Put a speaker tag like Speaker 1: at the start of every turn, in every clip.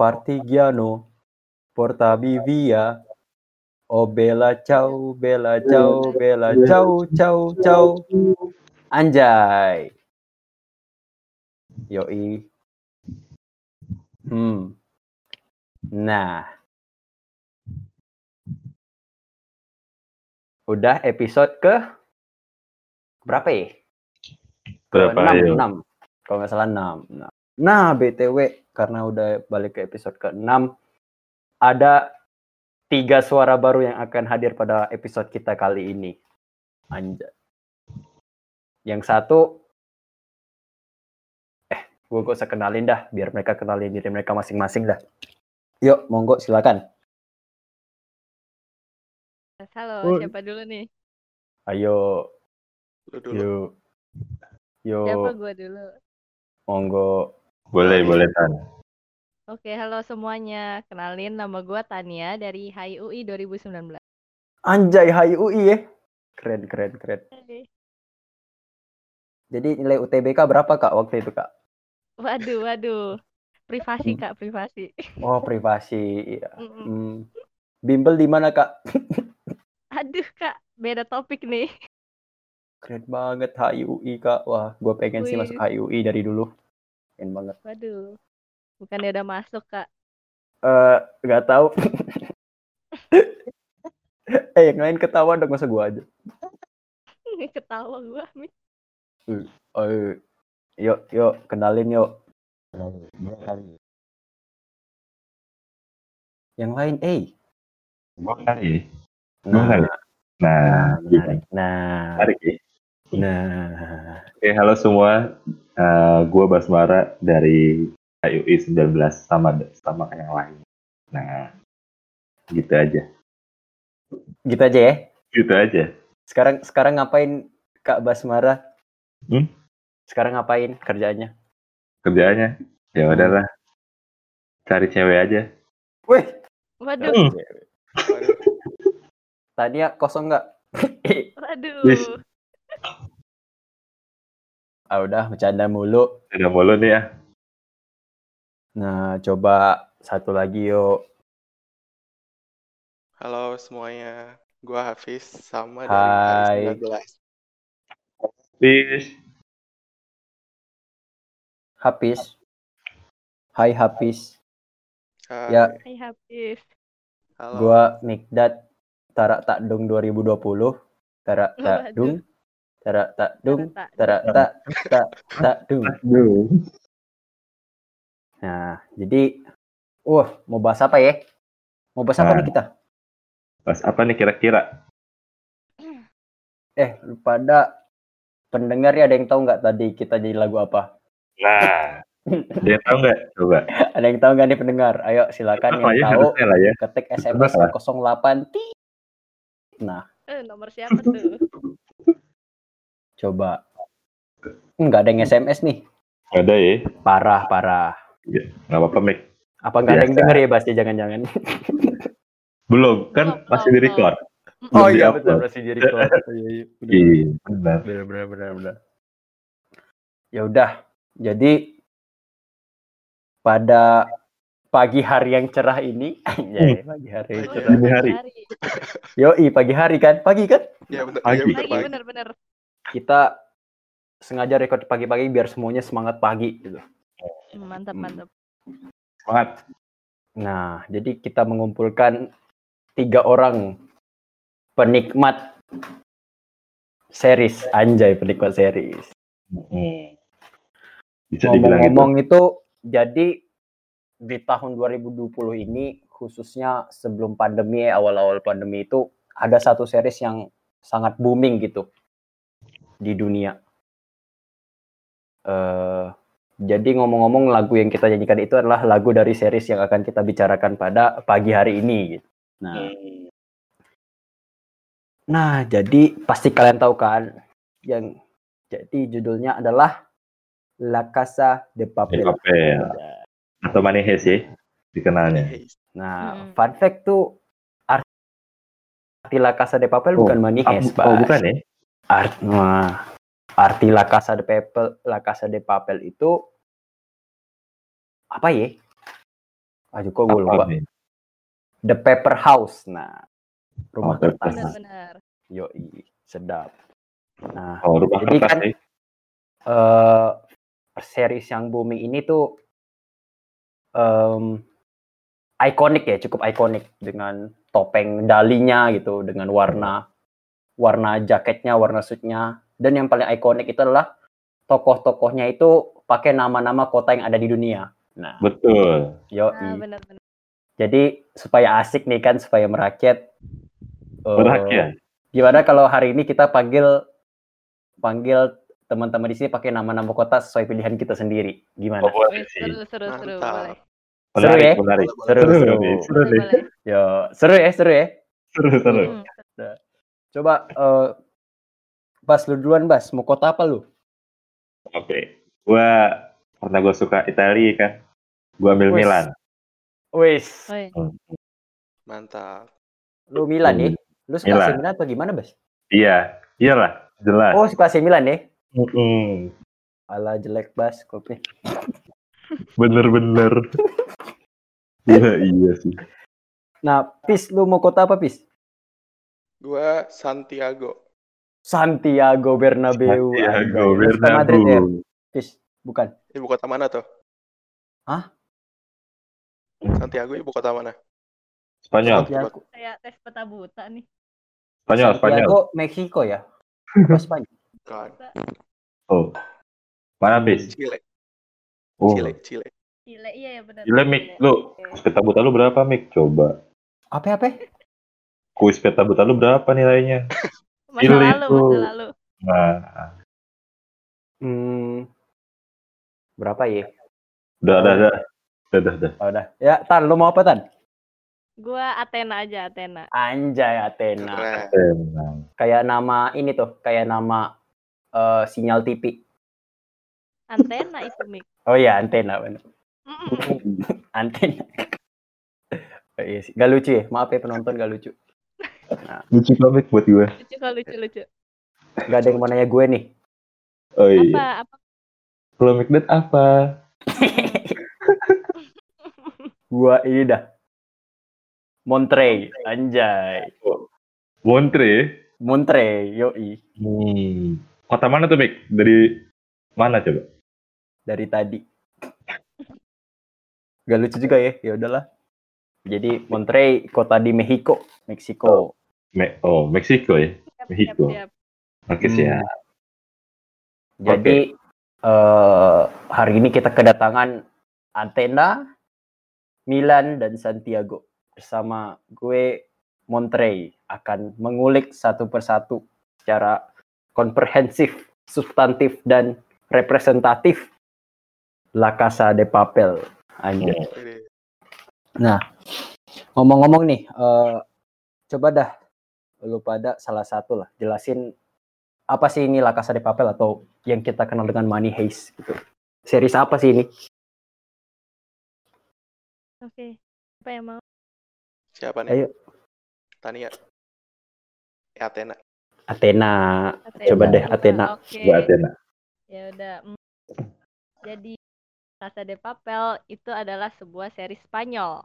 Speaker 1: Partigiano, portavi via. O bella ciao, bella ciao, bella ciao, ciao, ciao. Anjay. Yoi. Hmm. Nah. Udah episode ke berapa ya?
Speaker 2: Berapa
Speaker 1: Ke
Speaker 2: ayo?
Speaker 1: 6, 6. Kalau nggak salah 6. Nah, nah, BTW karena udah balik ke episode ke-6 ada tiga suara baru yang akan hadir pada episode kita kali ini. Anjay. Yang satu eh gue gak usah kenalin dah biar mereka kenalin diri mereka masing-masing dah. Yuk, monggo silakan.
Speaker 3: Halo,
Speaker 1: Oh.
Speaker 3: siapa dulu nih?
Speaker 1: Ayo,
Speaker 4: Lu dulu.
Speaker 1: yuk. Yuk,
Speaker 3: Siapa gua dulu?
Speaker 1: monggo.
Speaker 2: Boleh, boleh Tan.
Speaker 3: Oke, halo semuanya. Kenalin nama gua Tania dari HIUI 2019.
Speaker 1: Anjay, hai UI ya. Keren, keren, keren.
Speaker 3: Hai.
Speaker 1: Jadi nilai UTBK berapa kak waktu itu kak?
Speaker 3: Waduh, waduh. Privasi, Kak, privasi.
Speaker 1: Oh privasi. Iya.
Speaker 3: Mm-mm.
Speaker 1: Hmm. Bimbel di mana kak?
Speaker 3: Aduh, Kak, beda topik nih.
Speaker 1: Keren banget HIUI kak. Wah, gue pengen sih
Speaker 3: Wih.
Speaker 1: masuk HIUI dari dulu. Keren banget.
Speaker 3: Waduh. Bukannya udah masuk, Kak.
Speaker 1: Eh, nggak tahu. eh, yang lain ketawa dong masa gue aja.
Speaker 3: Ketawa gua. Mi.
Speaker 1: Oh, iya. yuk, yuk, kenalin yuk. Yang lain, eh.
Speaker 2: Gua kali. Gua
Speaker 1: Nah,
Speaker 2: kali. Nah,
Speaker 1: nah,
Speaker 2: gitu.
Speaker 1: menarik. Nah,
Speaker 2: Menarik ya.
Speaker 1: Nah.
Speaker 2: Oke, halo semua. Eh gua Basmara dari IUI 19 sama sama kayak yang lain. Nah, gitu aja.
Speaker 1: Gitu aja ya.
Speaker 2: Gitu aja.
Speaker 1: Sekarang sekarang ngapain Kak Basmara?
Speaker 2: Hmm?
Speaker 1: Sekarang ngapain kerjaannya?
Speaker 2: Kerjaannya ya udahlah. Cari cewek aja.
Speaker 1: Wih,
Speaker 3: Waduh,
Speaker 2: Hmm.
Speaker 4: Waduh,
Speaker 1: Tania kosong nggak?
Speaker 3: waduh.
Speaker 1: Ah udah bercanda mulu.
Speaker 2: Udah mulu nih ya.
Speaker 1: Nah, coba satu lagi yuk.
Speaker 4: Halo semuanya, gua Hafiz sama
Speaker 1: Hai.
Speaker 4: dari HI 19.
Speaker 2: Peace.
Speaker 1: Hafiz. Hai Hafiz.
Speaker 4: Hai,
Speaker 1: Ya.
Speaker 3: Hai, Hafiz.
Speaker 4: halo.
Speaker 1: Gua Mikdad Tarak Takdung 2020. Tarak. Takdung. Tarak Takdung.
Speaker 3: Tarak
Speaker 1: Tarak Tak Tak Takdung.
Speaker 2: Aduh.
Speaker 1: Nah, jadi wah, mau bahas apa ya? Mau bahas apa
Speaker 2: Nah.
Speaker 1: nih kita?
Speaker 2: Pas apa nih kira-kira?
Speaker 1: Eh, pada pendengar ya ada yang tahu nggak tadi kita jadi lagu apa?
Speaker 2: Nah, dia tahu nggak? Coba.
Speaker 1: Ada yang tahu nggak nih pendengar? Ayo silakan
Speaker 2: Apa ya
Speaker 1: yang tahu
Speaker 2: harusnya lah ya.
Speaker 1: ketik SMS
Speaker 2: Apa?
Speaker 1: 08 tit. Nah,
Speaker 3: Eh, nomor siapa tuh?
Speaker 1: coba. Nggak ada yang SMS nih.
Speaker 2: Ada ya.
Speaker 1: Parah, parah.
Speaker 2: Nggak apa-apa, Mik.
Speaker 1: Apa nggak ada yang denger ya, Bas? Ya, Jangan-jangan.
Speaker 2: Belum, kan masih
Speaker 3: belum,
Speaker 2: di record.
Speaker 3: belum.
Speaker 1: Oh
Speaker 2: Belum
Speaker 1: iya, betul. Masih di record. Iya, iya.
Speaker 2: Iya, benar.
Speaker 1: Bener, bener, bener, bener. Ya udah. Jadi pada pagi hari yang cerah ini, anjay, pagi hari yang
Speaker 4: Pagi
Speaker 1: cerah.
Speaker 2: Dini hari.
Speaker 1: Yoi, pagi hari kan? Pagi kan?
Speaker 4: Ya
Speaker 2: Pagi.
Speaker 4: iya
Speaker 3: Lagi
Speaker 4: pagi.
Speaker 3: bener-bener.
Speaker 1: Kita sengaja record pagi-pagi biar semuanya semangat pagi gitu.
Speaker 3: Mantap,
Speaker 2: Hmm.
Speaker 3: mantap.
Speaker 2: Semangat.
Speaker 1: Nah, jadi kita mengumpulkan tiga orang penikmat series, anjay penikmat series.
Speaker 2: Hmm. Bisa dibilang gitu.
Speaker 1: Ngomong-ngomong itu, jadi di tahun 2020 ini khususnya sebelum pandemi awal-awal pandemi itu ada satu series yang sangat booming gitu di dunia. Eh jadi ngomong-ngomong lagu yang kita nyanyikan itu adalah lagu dari series yang akan kita bicarakan pada pagi hari ini. Gitu. Nah,
Speaker 2: Hmm.
Speaker 1: nah jadi pasti kalian tahu kan yang jadi judulnya adalah La Casa de Papel.
Speaker 2: De Papel. Atau Manehes ya, dikenalnya.
Speaker 1: Nah,
Speaker 3: Hmm.
Speaker 1: fun fact tuh arti La Casa de Papel
Speaker 2: Oh,
Speaker 1: bukan money
Speaker 2: Ah, oh, bukan ya?
Speaker 1: Art, wah. arti La Casa de Papel, La Casa de Papel itu apa ya? Aduh kok gue lupa.
Speaker 2: nih?
Speaker 1: The Paper House. Nah, rumah
Speaker 2: Oh,
Speaker 1: kertas.
Speaker 3: Benar-benar.
Speaker 1: Yoi, sedap. Nah,
Speaker 2: Oh, rumah
Speaker 1: Jadi
Speaker 2: kertas
Speaker 1: kan-
Speaker 2: nih.
Speaker 1: eh series yang booming ini tuh em ikonik ya, cukup ikonik dengan topeng dalinya gitu, dengan warna warna jaketnya, warna suitnya, dan yang paling ikonik itu adalah tokoh-tokohnya itu pakai nama-nama kota yang ada di dunia. Nah,
Speaker 2: Betul.
Speaker 1: yo
Speaker 3: Nah, benar-benar.
Speaker 1: Jadi supaya asik nih kan, supaya merakyat. eh,
Speaker 2: Berakhir.
Speaker 1: Gimana kalau hari ini kita panggil panggil teman-teman di sini pakai nama-nama kota sesuai pilihan kita sendiri. Gimana?
Speaker 2: Oh, boleh
Speaker 3: Wih,
Speaker 2: sih.
Speaker 3: Seru, seru, seru.
Speaker 4: Mantap.
Speaker 3: Boleh.
Speaker 1: Seru
Speaker 2: Menarik,
Speaker 1: ya?
Speaker 2: menarik.
Speaker 1: Seru,
Speaker 2: Seru
Speaker 1: seru.
Speaker 2: nih, seru
Speaker 3: Boleh,
Speaker 2: nih.
Speaker 3: boleh.
Speaker 1: Yo, seru ya, seru ya.
Speaker 2: Seru, seru.
Speaker 3: Hmm.
Speaker 1: Coba eh Bas lu duluan Bas, mau kota apa lu?
Speaker 2: Oke. Gua karena gue suka Italia kan. Gua ambil
Speaker 1: Wes.
Speaker 2: Milan.
Speaker 1: Wis,
Speaker 3: Woi,
Speaker 4: Mantap.
Speaker 1: lu Milan
Speaker 2: Hmm.
Speaker 1: nih. Lu suka
Speaker 2: Milan.
Speaker 1: AC Milan atau gimana, Bas?
Speaker 2: Iya, iyalah, jelas.
Speaker 1: Oh, suka AC Milan ya?
Speaker 2: Mm-mm.
Speaker 1: Alah jelek Bas kopi.
Speaker 2: Bener-bener. Iya, iya sih.
Speaker 1: Nah, Pis, lu mau kota apa, Pis?
Speaker 4: Gua Santiago.
Speaker 1: Santiago Bernabeu.
Speaker 2: Santiago.
Speaker 1: Lu suka Madrid ya,
Speaker 2: Bernabeu.
Speaker 1: Bukan.
Speaker 4: Ibu kota mana tuh?
Speaker 1: Hah?
Speaker 4: Santiago ibu kota mana?
Speaker 2: Spanyol,
Speaker 1: Santiago.
Speaker 3: kayak tes peta buta nih.
Speaker 2: Spanyol, Spanyol.
Speaker 1: Santiago, Meksiko ya? Apa Spanyol?
Speaker 4: Bukan.
Speaker 2: Oh. Mana, bis?
Speaker 4: Chile.
Speaker 2: Oh.
Speaker 4: Chile, Chile.
Speaker 3: Chile, iya ya benar.
Speaker 2: Gila, Mik. Lu, peta buta lu berapa, Mik? Coba.
Speaker 1: Apa-apa?
Speaker 2: Kuis peta buta lu berapa nilainya?
Speaker 3: Masa lalu,
Speaker 2: itu.
Speaker 3: masa lalu.
Speaker 2: Nah,
Speaker 1: Hmm, berapa ya?
Speaker 2: udah, udah, udah. Udah, udah, udah.
Speaker 1: Oh, udah. Ya, Tan, lu mau apa, Tan?
Speaker 3: Gua Athena aja, Athena.
Speaker 1: Anjay, Athena.
Speaker 2: Tenang.
Speaker 1: Kayak nama ini tuh, kayak nama eh, sinyal TV.
Speaker 3: Antena itu, Mik.
Speaker 1: Oh iya, antena. bener.
Speaker 3: Mm-mm.
Speaker 1: Antena. Oh, iya sih. Gak lucu ya? Maaf ya penonton gak lucu.
Speaker 2: Lucu banget buat gue.
Speaker 3: Lucu kok, lucu, lucu.
Speaker 1: Gak ada yang mau nanya gue nih.
Speaker 2: Oh iya.
Speaker 3: Apa, apa?
Speaker 2: Kalau Mikdad apa?
Speaker 1: Gua ini dah. Montrey, anjay.
Speaker 2: Montre.
Speaker 1: Montrey, yoi.
Speaker 2: Hmm. Kota mana tuh, Mik? Dari mana coba?
Speaker 1: Dari tadi. Gak lucu juga ya? Ya udahlah. Jadi Monterrey kota di Mexico, Meksiko.
Speaker 2: Me oh, Meksiko ya?
Speaker 3: Siap.
Speaker 2: Oke,
Speaker 1: Hmm.
Speaker 2: siap.
Speaker 1: Jadi eh, hari ini kita kedatangan Antena, Milan dan Santiago bersama gue Monterrey akan mengulik satu persatu secara komprehensif, substantif dan representatif La Casa de Papel. Anjay.
Speaker 4: Ini.
Speaker 1: Nah, ngomong-ngomong nih, eh, coba dah lu pada salah satu lah jelasin apa sih ini La Casa de Papel atau yang kita kenal dengan Money Heist gitu. Series apa sih ini?
Speaker 3: Oke. Apa yang mau?
Speaker 4: Siapa nih?
Speaker 1: Ayo.
Speaker 4: Tania. Eh, Athena.
Speaker 1: Athena.
Speaker 3: Athena.
Speaker 1: Coba deh, Athena.
Speaker 3: Oke.
Speaker 2: Gua Athena.
Speaker 3: Ya udah. mm. Jadi Casa de Papel itu adalah sebuah series Spanyol.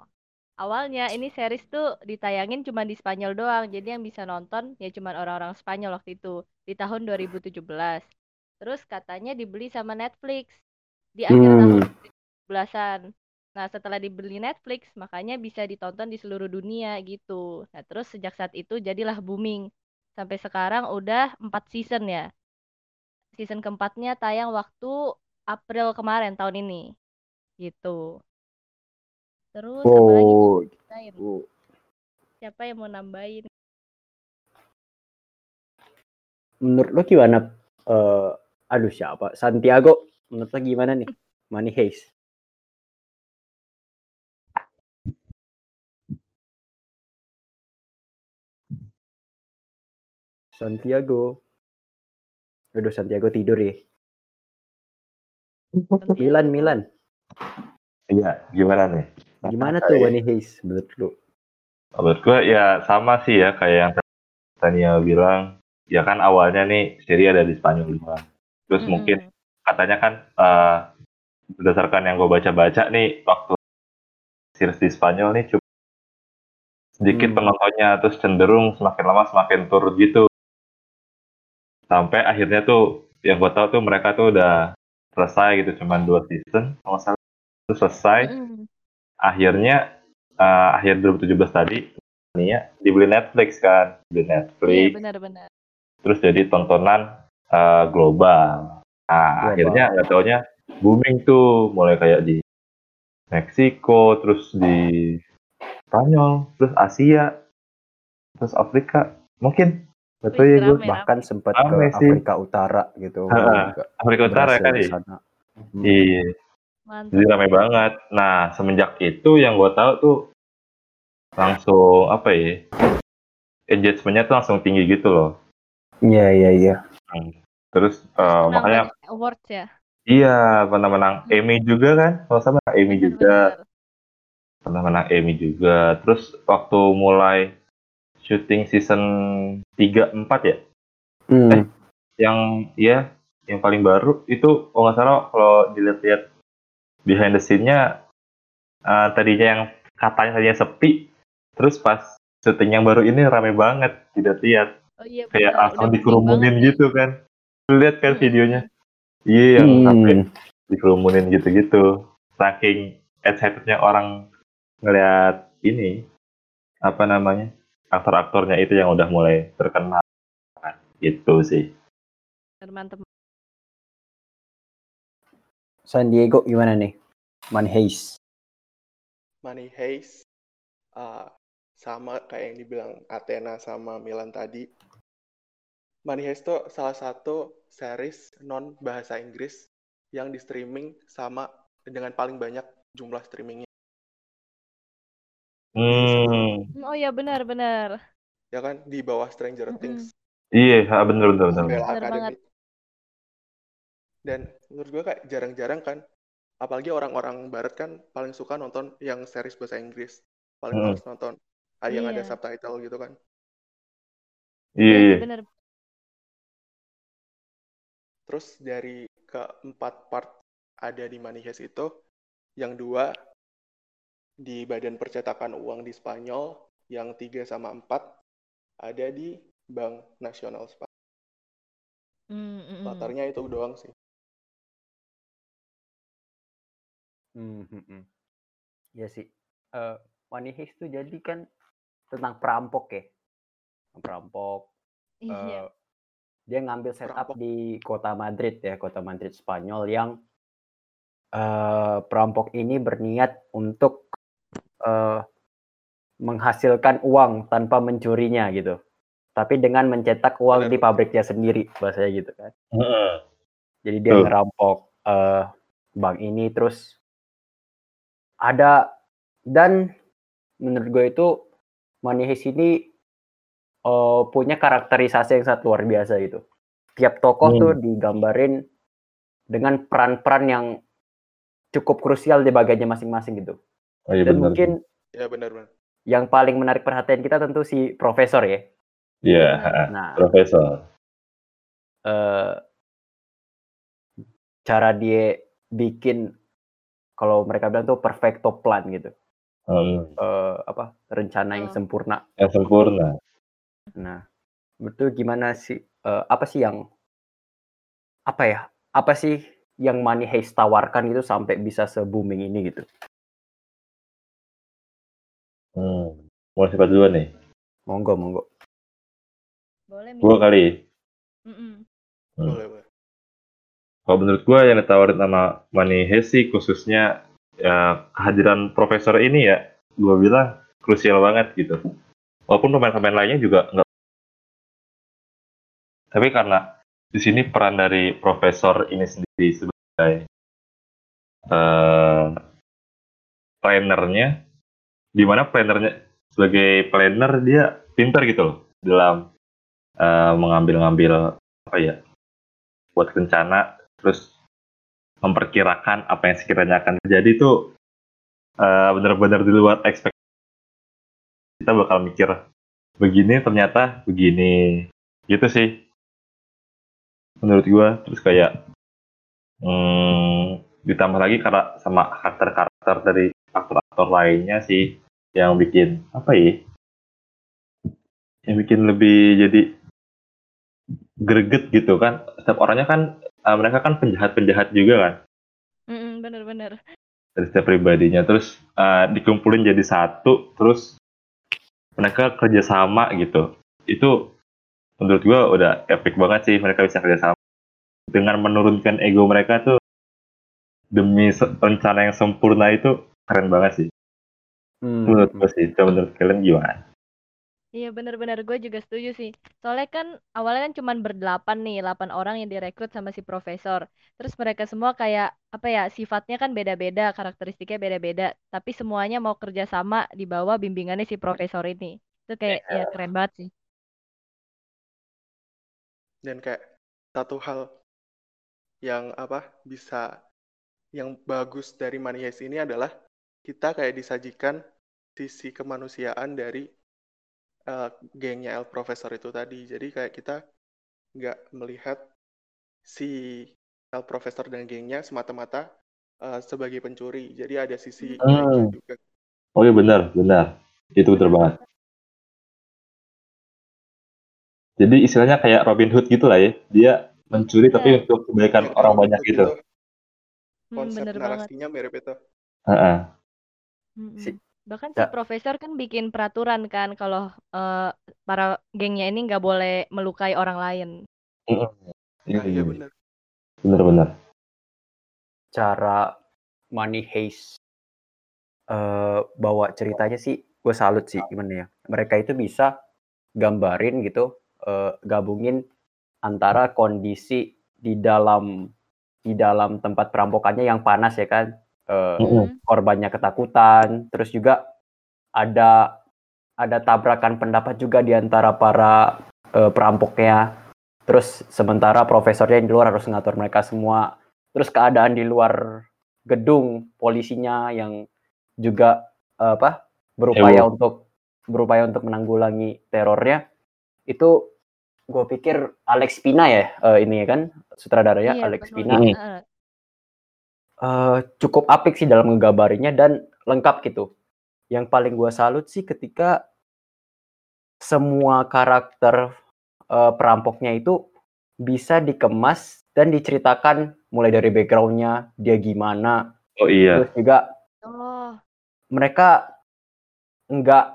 Speaker 3: Awalnya ini series tuh ditayangin cuma di Spanyol doang. Jadi yang bisa nonton ya cuma orang-orang Spanyol waktu itu di tahun 2017. Terus katanya dibeli sama Netflix di akhir
Speaker 1: Hmm.
Speaker 3: tahun 2017-an. Nah, setelah dibeli Netflix, makanya bisa ditonton di seluruh dunia gitu. Nah, terus sejak saat itu jadilah booming. Sampai sekarang udah 4 season ya. Season keempatnya tayang waktu April kemarin tahun ini. Gitu. Terus apa lagi mau
Speaker 1: Oh, oh.
Speaker 3: Siapa yang mau nambahin?
Speaker 1: menurut lo gimana? Eh, aduh siapa? Santiago. Menurut lo gimana nih? Money Heist. Santiago. Aduh Santiago tidur ya. Milan, Milan.
Speaker 2: Iya, gimana nih?
Speaker 1: Gimana tuh Money Heist menurut lo?
Speaker 2: Menurut gue ya sama sih ya kayak yang Tania bilang. Ya kan awalnya nih seri ada di Spanyol doang. Terus
Speaker 3: Mm-mm.
Speaker 2: mungkin katanya kan eh, berdasarkan yang gue baca-baca nih waktu series di Spanyol nih cukup sedikit
Speaker 1: Hmm.
Speaker 2: penontonnya terus cenderung semakin lama semakin turun gitu sampai akhirnya tuh yang gue tahu tuh mereka tuh udah selesai gitu cuman dua season kalau salah terus selesai
Speaker 3: Mm-mm.
Speaker 2: Akhirnya eh, akhir 2017 tadi nih ya dibeli Netflix kan dibeli
Speaker 3: Iya
Speaker 2: Netflix
Speaker 3: benar-benar.
Speaker 2: terus jadi tontonan eh, global. Nah,
Speaker 1: Global.
Speaker 2: akhirnya nggak taunya booming tuh, mulai kayak di Meksiko, terus di Spanyol, terus Asia, terus Afrika, mungkin tahu ya gue.
Speaker 1: Bahkan sempat ke
Speaker 2: sih.
Speaker 1: Afrika Utara gitu.
Speaker 2: Afrika Utara kan
Speaker 1: di
Speaker 2: ya?
Speaker 1: sana. Hmm.
Speaker 3: Mantap.
Speaker 2: jadi ramai banget. Nah, semenjak itu yang gue tahu tuh langsung apa ya? Engagementnya tuh langsung tinggi gitu loh.
Speaker 1: Iya iya iya.
Speaker 2: Terus eh,
Speaker 3: Menang
Speaker 2: makanya
Speaker 3: banyak awards ya.
Speaker 2: iya pernah menang Emmy juga kan? Kalau sama Emmy juga.
Speaker 3: Benar-benar.
Speaker 2: pernah menang Emmy juga. Terus waktu mulai syuting season 3 4 ya,
Speaker 1: Hmm.
Speaker 2: Eh. yang ya yang paling baru itu kalau nggak salah kalau dilihat-lihat behind the scene-nya eh, tadinya yang katanya tadinya sepi, terus pas syuting yang baru ini rame banget dilihat-lihat
Speaker 3: Oh iya
Speaker 2: kayak langsung
Speaker 3: Udah
Speaker 2: dikerumunin gitu kan. Lihat kan
Speaker 3: Hmm.
Speaker 2: videonya? Iya yang
Speaker 1: Hmm.
Speaker 2: sampai dikerumunin gitu-gitu. Saking excitednya orang ngeliat ini apa namanya aktor-aktornya itu yang udah mulai terkenal gitu sih.
Speaker 3: nih.
Speaker 1: San Diego gimana nih? Man Hayes.
Speaker 4: Money Heist uh, sama kayak yang dibilang Athena sama Milan tadi. Money Heist tuh salah satu series non bahasa Inggris yang di streaming sama dengan paling banyak jumlah streamingnya.
Speaker 2: Hmm,
Speaker 3: Oh iya benar-benar.
Speaker 4: Ya kan di bawah Stranger. Things,
Speaker 2: iya bener.
Speaker 4: Umbrella
Speaker 3: Bener
Speaker 4: Academy. Dan menurut gue kayak jarang-jarang kan, apalagi orang-orang Barat kan paling suka nonton yang series bahasa Inggris, paling
Speaker 2: Hmm.
Speaker 4: males nonton ah, yang ada
Speaker 3: Iya.
Speaker 4: subtitle gitu kan.
Speaker 2: Iya, iya.
Speaker 3: benar.
Speaker 4: Terus dari keempat part ada di Money Heist itu, yang dua di Badan Percetakan Uang di Spanyol, yang tiga sama empat ada di Bank Nasional Spanyol.
Speaker 3: Mm, mm, mm.
Speaker 4: Latarnya itu doang sih.
Speaker 1: Hmm, hmm. Iya sih. Eh Money Heist tuh jadi kan tentang perampok ya. Perampok.
Speaker 3: Iya.
Speaker 1: eh, dia ngambil setup
Speaker 4: Perampok.
Speaker 1: di kota Madrid ya, kota Madrid Spanyol yang eh perampok ini berniat untuk eh menghasilkan uang tanpa mencurinya gitu. Tapi dengan mencetak uang
Speaker 4: Benar,
Speaker 1: di pabriknya sendiri, bahasanya gitu kan.
Speaker 2: Heeh.
Speaker 1: Jadi dia
Speaker 2: Tuh.
Speaker 1: ngerampok eh bank ini terus ada dan menurut gue itu Money Heist ini eh, punya karakterisasi yang sangat luar biasa gitu. Tiap tokoh
Speaker 2: Hmm.
Speaker 1: tuh digambarin dengan peran-peran yang cukup krusial di bagiannya masing-masing gitu.
Speaker 2: Oh iya
Speaker 1: Dan
Speaker 2: bener.
Speaker 1: mungkin
Speaker 4: Ya benar-benar.
Speaker 1: yang paling menarik perhatian kita tentu si profesor ya.
Speaker 2: Iya,
Speaker 1: Nah,
Speaker 2: profesor.
Speaker 1: eh cara dia bikin kalau mereka bilang tuh perfecto plan gitu.
Speaker 2: Hmm,
Speaker 1: eh apa rencana yang
Speaker 3: Oh.
Speaker 1: sempurna.
Speaker 2: yang sempurna.
Speaker 1: Nah, betul gimana sih eh, apa sih yang apa ya? Apa sih yang Money Heist tawarkan gitu sampai bisa se-booming ini gitu?
Speaker 2: Hmm. Mau siapa duluan nih?
Speaker 1: Monggo, monggo.
Speaker 3: Boleh
Speaker 2: Gua kali.
Speaker 3: Mm-mm.
Speaker 2: Hmm.
Speaker 4: Boleh, boleh.
Speaker 2: Kalau menurut gue yang ditawarin sama Heist sih khususnya ya, kehadiran profesor ini ya, gue bilang krusial banget gitu. Walaupun pemain-pemain lainnya juga nggak. Tapi karena di sini peran dari profesor ini sendiri sebagai eh plannernya, di mana plannernya sebagai planner dia pintar gitu loh dalam eh, mengambil-ngambil apa ya buat rencana terus memperkirakan apa yang sekiranya akan terjadi itu eh, benar-benar di luar ekspektasi kita bakal mikir begini ternyata begini gitu sih menurut gua terus kayak hmm, ditambah lagi karena sama karakter-karakter dari aktor-aktor lainnya sih yang bikin apa ya? Yang bikin lebih jadi greget gitu kan. Setiap orangnya kan uh, mereka kan penjahat-penjahat juga kan?
Speaker 3: Bener-bener.
Speaker 2: dari setiap pribadinya. Terus uh, dikumpulin jadi satu terus mereka kerjasama gitu. Itu menurut gua udah epic banget sih mereka bisa kerjasama. Dengan menurunkan ego mereka tuh demi rencana yang sempurna itu keren banget sih.
Speaker 1: Hmm.
Speaker 2: menurut gua sih Coba menurut kalian gimana
Speaker 3: Iya bener-bener gue juga setuju sih. Soalnya kan awalnya kan cuman berdelapan nih, 8 orang yang direkrut sama si profesor. Terus mereka semua kayak apa ya sifatnya kan beda-beda, karakteristiknya beda-beda. Tapi semuanya mau kerja sama di bawah bimbingannya si profesor ini. Itu kayak ya keren banget sih.
Speaker 4: dan kayak satu hal yang apa bisa yang bagus dari Heist ini adalah kita kayak disajikan sisi kemanusiaan dari eh, gengnya El Profesor itu tadi. Jadi kayak kita nggak melihat si El Profesor dan gengnya semata-mata eh, sebagai pencuri. Jadi ada sisi
Speaker 2: Hmm.
Speaker 4: juga.
Speaker 2: oh iya benar benar itu betul banget jadi istilahnya kayak Robin Hood gitu lah ya dia mencuri tapi
Speaker 3: Iya.
Speaker 2: untuk kebaikan
Speaker 4: Yang
Speaker 2: orang banyak gitu
Speaker 3: Hmm,
Speaker 4: Konsep
Speaker 3: bener banget.
Speaker 4: narasinya mirip itu.
Speaker 2: Heeh.
Speaker 3: Mm-mm.
Speaker 1: Si-
Speaker 3: Bahkan si
Speaker 1: Ya.
Speaker 3: profesor kan bikin peraturan kan kalau eh, para gengnya ini nggak boleh melukai orang lain.
Speaker 2: Iya,
Speaker 4: Nah, iya
Speaker 2: iya.
Speaker 4: benar.
Speaker 2: bener-bener
Speaker 1: cara Money Heist eh bawa ceritanya sih gue salut sih gimana ya mereka itu bisa gambarin gitu eh, gabungin antara kondisi di dalam di dalam tempat perampokannya yang panas ya kan Eh.
Speaker 3: Mm.
Speaker 1: korbannya ketakutan terus juga ada ada tabrakan pendapat juga di antara para eh, perampoknya terus sementara profesornya yang di luar harus ngatur mereka semua terus keadaan di luar gedung polisinya yang juga eh, apa berupaya untuk berupaya untuk menanggulangi terornya itu gue pikir Alex Pina ya eh, ini ya kan sutradaranya
Speaker 3: Iya,
Speaker 1: Alex. Pina. Eh, cukup apik sih dalam ngegambarinnya dan lengkap gitu. Yang paling gua salut sih ketika semua karakter eh, perampoknya itu bisa dikemas dan diceritakan mulai dari backgroundnya dia gimana,
Speaker 2: oh iya
Speaker 1: terus juga
Speaker 3: Oh,
Speaker 1: mereka nggak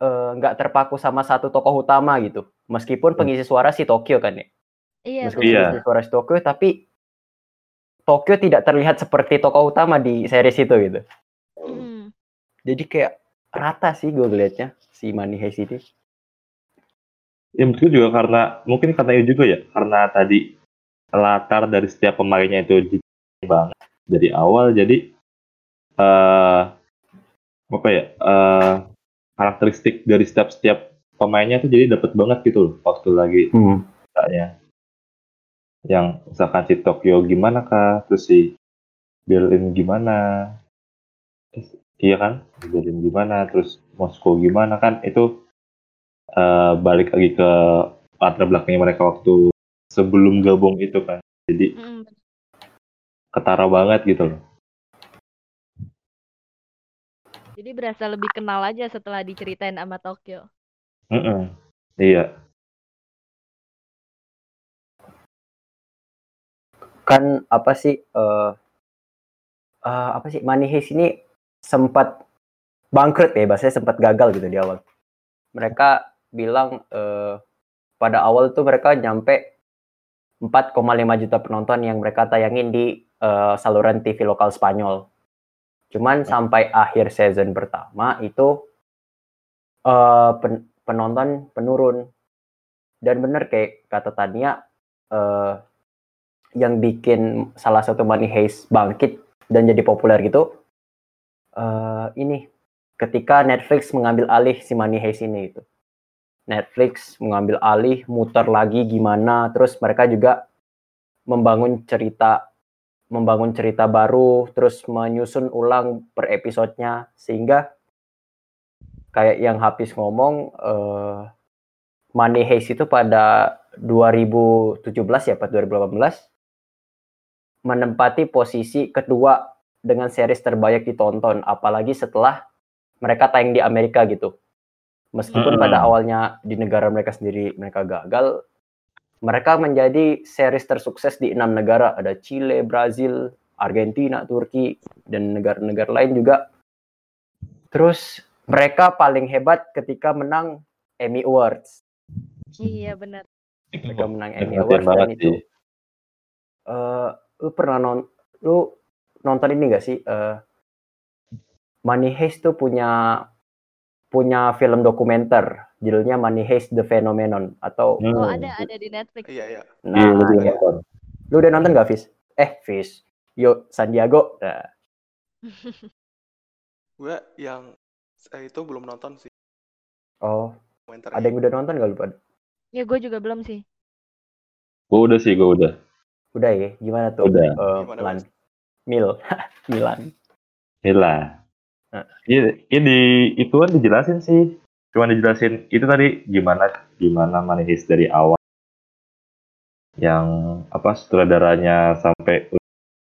Speaker 1: eh, nggak terpaku sama satu tokoh utama gitu. Meskipun pengisi suara si Tokyo kan ya.
Speaker 3: iya
Speaker 1: Meskipun
Speaker 2: Iya.
Speaker 1: pengisi suara si Tokyo tapi Tokyo tidak terlihat seperti tokoh utama di series itu gitu.
Speaker 3: Mm.
Speaker 1: jadi kayak rata sih gue ngeliatnya si Money Heist ini
Speaker 2: Ya menurutku juga karena mungkin karena itu juga ya karena tadi latar dari setiap pemainnya itu banget dari awal jadi eh apa ya eh karakteristik dari setiap setiap pemainnya tuh jadi dapat banget gitu loh waktu lagi misalnya yang misalkan si Tokyo gimana kah terus si Berlin gimana? Terus, iya kan? Berlin gimana? Terus Moskow gimana? Kan itu eh, balik lagi ke latar belakangnya mereka waktu sebelum gabung itu kan. Jadi
Speaker 3: Mm.
Speaker 2: ketara banget gitu loh.
Speaker 3: Jadi berasa lebih kenal aja setelah diceritain sama Tokyo.
Speaker 2: Mm-mm. iya
Speaker 1: kan apa sih eh eh, apa sih Money Heist ini sempat bangkrut ya bahasanya sempat gagal gitu di awal. Mereka bilang eh, pada awal tuh mereka nyampe 4,5 juta penonton yang mereka tayangin di eh, saluran TV lokal Spanyol. Cuman sampai akhir season pertama itu eh, pen- penonton penurun. Dan bener kayak kata Tania eh, yang bikin salah satu Money Heist bangkit dan jadi populer gitu eh ini ketika Netflix mengambil alih si Money Heist ini itu Netflix mengambil alih muter lagi gimana terus mereka juga membangun cerita membangun cerita baru terus menyusun ulang per episodenya sehingga kayak yang habis ngomong eh Money Heist itu pada 2017 ya, pada 2018 menempati posisi kedua dengan series terbanyak ditonton, apalagi setelah mereka tayang di Amerika gitu. Meskipun pada
Speaker 2: Mm-mm.
Speaker 1: awalnya di negara mereka sendiri mereka gagal, mereka menjadi series tersukses di enam negara. Ada Chile, Brazil, Argentina, Turki, dan negara-negara lain juga. Terus mereka paling hebat ketika menang Emmy Awards.
Speaker 3: Iya benar.
Speaker 1: Mereka menang Emmy Awards dan itu
Speaker 2: sih.
Speaker 1: Lu pernah non lu nonton ini gak sih eh Money Heist tuh punya punya film dokumenter judulnya Money Heist The Phenomenon atau
Speaker 2: Hmm.
Speaker 3: Oh ada ada di Netflix.
Speaker 4: Iya, iya.
Speaker 2: Iya,
Speaker 1: nah
Speaker 2: lu juga
Speaker 1: ya.
Speaker 2: nonton.
Speaker 1: lu udah nonton gak Fis? Eh Fis, yo Sandiago. Nah,
Speaker 4: Gue yang eh, itu belum nonton sih.
Speaker 1: oh ada yang udah nonton gak lu pada?
Speaker 3: Ya gue juga belum sih.
Speaker 2: Gue udah sih, gue udah.
Speaker 1: Udah ya, gimana tuh?
Speaker 2: Udah.
Speaker 1: Eh,
Speaker 4: Gimana,
Speaker 1: Milan. Mil, Milan.
Speaker 2: Gila.
Speaker 1: Nah.
Speaker 2: Iya, iya di itu kan dijelasin sih. Cuma dijelasin itu tadi gimana gimana Heist dari awal. Yang apa sutradaranya sampai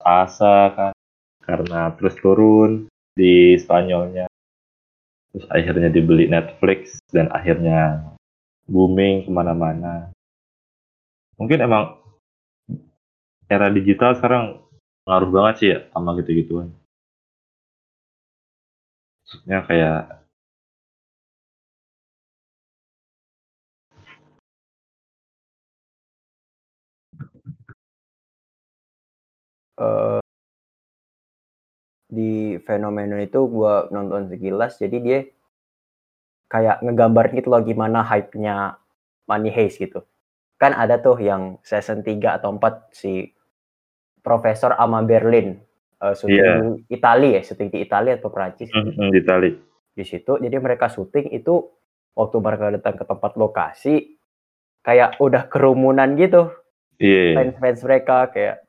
Speaker 2: asa kan karena terus turun di Spanyolnya. Terus akhirnya dibeli Netflix dan akhirnya booming ke mana-mana. Mungkin emang era digital sekarang ngaruh banget sih ya sama gitu-gituan. Maksudnya kayak
Speaker 1: eh di fenomena itu gua nonton sekilas jadi dia kayak ngegambarin gitu loh gimana hype-nya Money Heist gitu. Kan ada tuh yang season 3 atau 4 si Profesor Ama Berlin eh, syuting Italia ya, syuting di Italia atau Prancis
Speaker 2: mm, mm, di Itali.
Speaker 1: di situ. Jadi mereka syuting itu waktu mereka datang ke tempat lokasi kayak udah kerumunan gitu
Speaker 2: Iya.
Speaker 1: fans-fans mereka kayak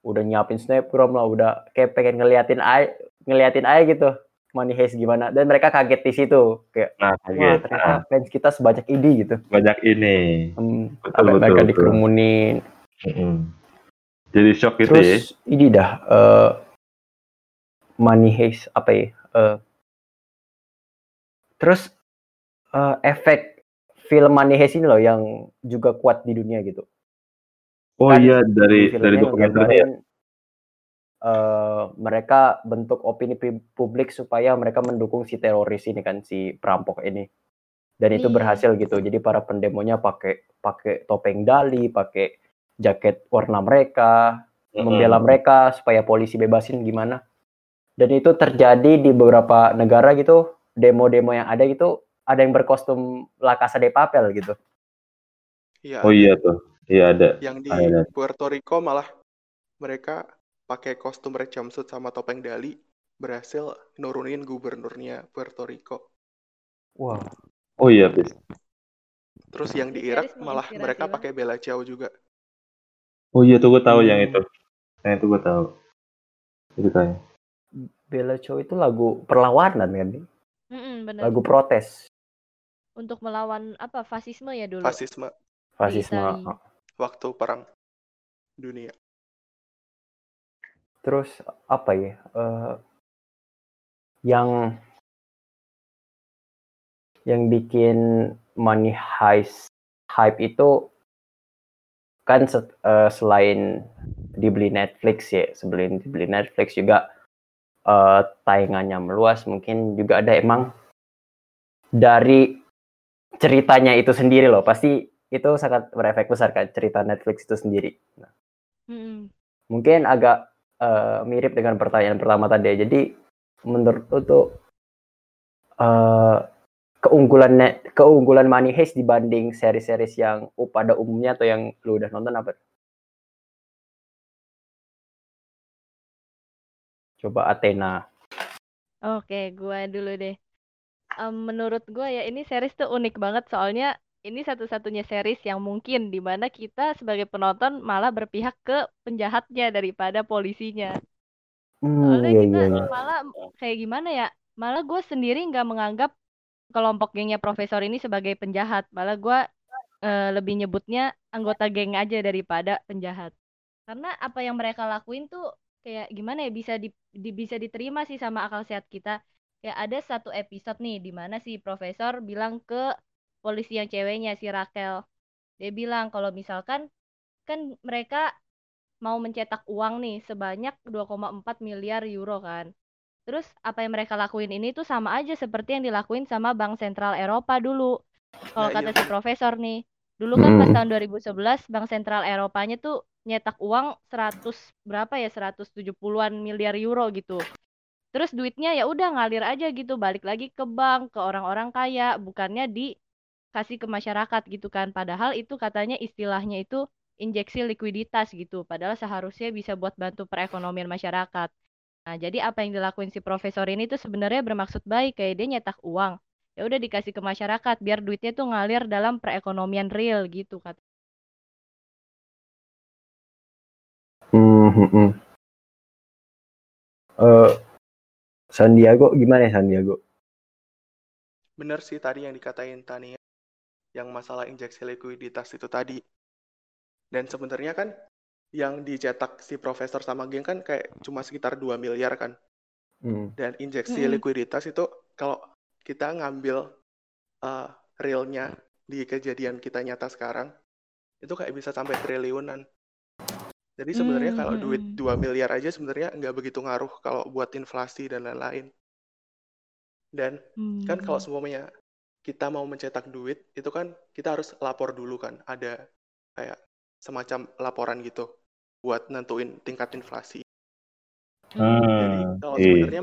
Speaker 1: udah nyiapin snapgram lah, udah kayak pengen ngeliatin ay ngeliatin aja gitu Money Heist gimana dan mereka kaget di situ kayak
Speaker 2: Nah,
Speaker 1: wah
Speaker 2: kaget.
Speaker 1: ternyata
Speaker 2: Ah,
Speaker 1: fans kita sebanyak ini gitu
Speaker 2: banyak ini.
Speaker 1: hmm,
Speaker 2: Betul, betul,
Speaker 1: mereka
Speaker 2: betul.
Speaker 1: dikerumunin
Speaker 2: Mm-mm. Jadi shock gitu ya.
Speaker 1: terus ini dah eh, Money Heist apa ya eh, terus eh, efek film Money Heist ini loh yang juga kuat di dunia gitu
Speaker 2: Oh
Speaker 1: kan
Speaker 2: iya dari dari dokumenter ya.
Speaker 1: eh, mereka bentuk opini pi- publik supaya mereka mendukung si teroris ini kan si perampok ini dan itu
Speaker 3: Iya.
Speaker 1: berhasil gitu jadi para pendemonya pakai pakai topeng dali pakai jaket warna mereka membela
Speaker 2: Mm-mm.
Speaker 1: mereka supaya polisi bebasin gimana dan itu terjadi di beberapa negara gitu demo-demo yang ada gitu ada yang berkostum La Casa de Papel gitu
Speaker 4: Iya,
Speaker 2: Oh iya tuh. Iya ada.
Speaker 4: yang di
Speaker 2: Ada.
Speaker 4: Puerto Rico malah mereka pakai kostum red jumpsuit sama topeng dali berhasil nurunin gubernurnya Puerto Rico.
Speaker 1: wah
Speaker 2: Oh iya, bis.
Speaker 4: Terus yang di Irak malah mereka pakai Bella Ciao juga.
Speaker 2: Oh iya tuh gue tahu yang
Speaker 1: Hmm.
Speaker 2: itu. Yang itu gue tahu. Ceritanya.
Speaker 1: Bella Ciao itu lagu perlawanan kan
Speaker 3: Mm-mm, benar.
Speaker 1: lagu protes
Speaker 3: Untuk melawan apa fasisme ya dulu.
Speaker 4: Fasisme
Speaker 1: fasisme
Speaker 3: Itali.
Speaker 4: waktu perang dunia.
Speaker 1: terus apa ya eh, yang yang bikin money heist hype itu kan se- eh, selain dibeli Netflix ya sebelum dibeli Netflix juga eh, tayangannya meluas mungkin juga ada emang dari ceritanya itu sendiri loh pasti itu sangat berefek besar kan cerita Netflix itu sendiri
Speaker 3: Mm-mm.
Speaker 1: mungkin agak eh, mirip dengan pertanyaan pertama tadi. ya. Jadi menurut tuh eh, keunggulan net- keunggulan Money Heist dibanding seri-series yang pada umumnya atau yang lu udah nonton apa? Coba Athena.
Speaker 3: Oke, gua dulu deh. Em, menurut gua ya ini series tuh unik banget soalnya ini satu-satunya series yang mungkin di mana kita sebagai penonton malah berpihak ke penjahatnya daripada polisinya.
Speaker 1: Hmm,
Speaker 3: Soalnya
Speaker 1: iya
Speaker 3: kita
Speaker 1: iya.
Speaker 3: malah kayak gimana ya? Malah gue sendiri nggak menganggap kelompok gengnya profesor ini sebagai penjahat. Malah gue eh, lebih nyebutnya anggota geng aja daripada penjahat. Karena apa yang mereka lakuin tuh kayak gimana ya bisa di, di- bisa diterima sih sama akal sehat kita. Kayak ada satu episode nih di mana si profesor bilang ke polisi yang ceweknya si Raquel. Dia bilang kalau misalkan kan mereka mau mencetak uang nih sebanyak 2,4 miliar euro kan. Terus apa yang mereka lakuin ini tuh sama aja seperti yang dilakuin sama Bank Sentral Eropa dulu. Kalau
Speaker 4: Nah,
Speaker 3: kata
Speaker 4: iya.
Speaker 3: si profesor nih, dulu kan pas
Speaker 1: Hmm.
Speaker 3: tahun 2011 Bank Sentral Eropanya tuh nyetak uang 100 berapa ya 170-an miliar euro gitu. Terus duitnya ya udah ngalir aja gitu, balik lagi ke bank, ke orang-orang kaya, bukannya dikasih ke masyarakat gitu kan. Padahal itu katanya istilahnya itu injeksi likuiditas gitu. Padahal seharusnya bisa buat bantu perekonomian masyarakat. Nah, jadi apa yang dilakuin si profesor ini tuh sebenarnya bermaksud baik, kayak dia nyetak uang. Ya udah dikasih ke masyarakat biar duitnya tuh ngalir dalam perekonomian real gitu kata.
Speaker 1: Hmm, hmm, hmm. Eh, Sandiago gimana ya Sandiago?
Speaker 4: Bener sih tadi yang dikatain Tania, yang masalah injeksi likuiditas itu tadi. Dan sebenarnya kan yang dicetak si profesor sama geng kan kayak cuma sekitar 2 miliar kan.
Speaker 1: Hmm.
Speaker 4: Dan injeksi
Speaker 3: Mm-mm.
Speaker 4: likuiditas itu kalau kita ngambil uh, realnya di kejadian kita nyata sekarang, itu kayak bisa sampai triliunan. Jadi sebenarnya
Speaker 3: Hmm,
Speaker 4: kalau
Speaker 3: hmm,
Speaker 4: duit
Speaker 3: hmm.
Speaker 4: 2 miliar aja sebenarnya nggak begitu ngaruh kalau buat inflasi dan lain-lain. Dan kan kalau
Speaker 3: Hmm.
Speaker 4: semuanya kita mau mencetak duit, itu kan kita harus lapor dulu kan. Ada kayak semacam laporan gitu buat nentuin tingkat inflasi. Jadi
Speaker 2: Hmm,
Speaker 4: kalau
Speaker 2: iya.
Speaker 4: sebenarnya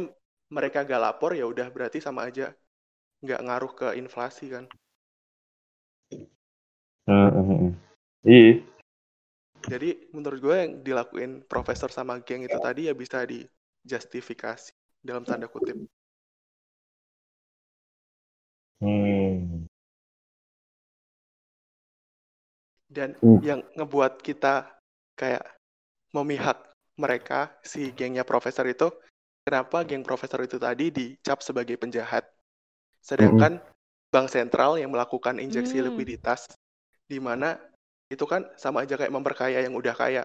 Speaker 4: mereka gak lapor ya udah berarti sama aja nggak ngaruh ke inflasi kan.
Speaker 2: Hmm, hmm, hmm. Iya.
Speaker 4: Jadi menurut gue yang dilakuin profesor sama geng itu tadi ya bisa dijustifikasi dalam tanda kutip.
Speaker 2: Hmm.
Speaker 4: Dan
Speaker 1: Hmm.
Speaker 4: yang ngebuat kita kayak memihak mereka, si gengnya profesor itu, kenapa geng profesor itu tadi dicap sebagai penjahat. Sedangkan bank sentral yang melakukan injeksi
Speaker 3: Hmm.
Speaker 4: likuiditas, di mana itu kan sama aja kayak memperkaya yang udah kaya.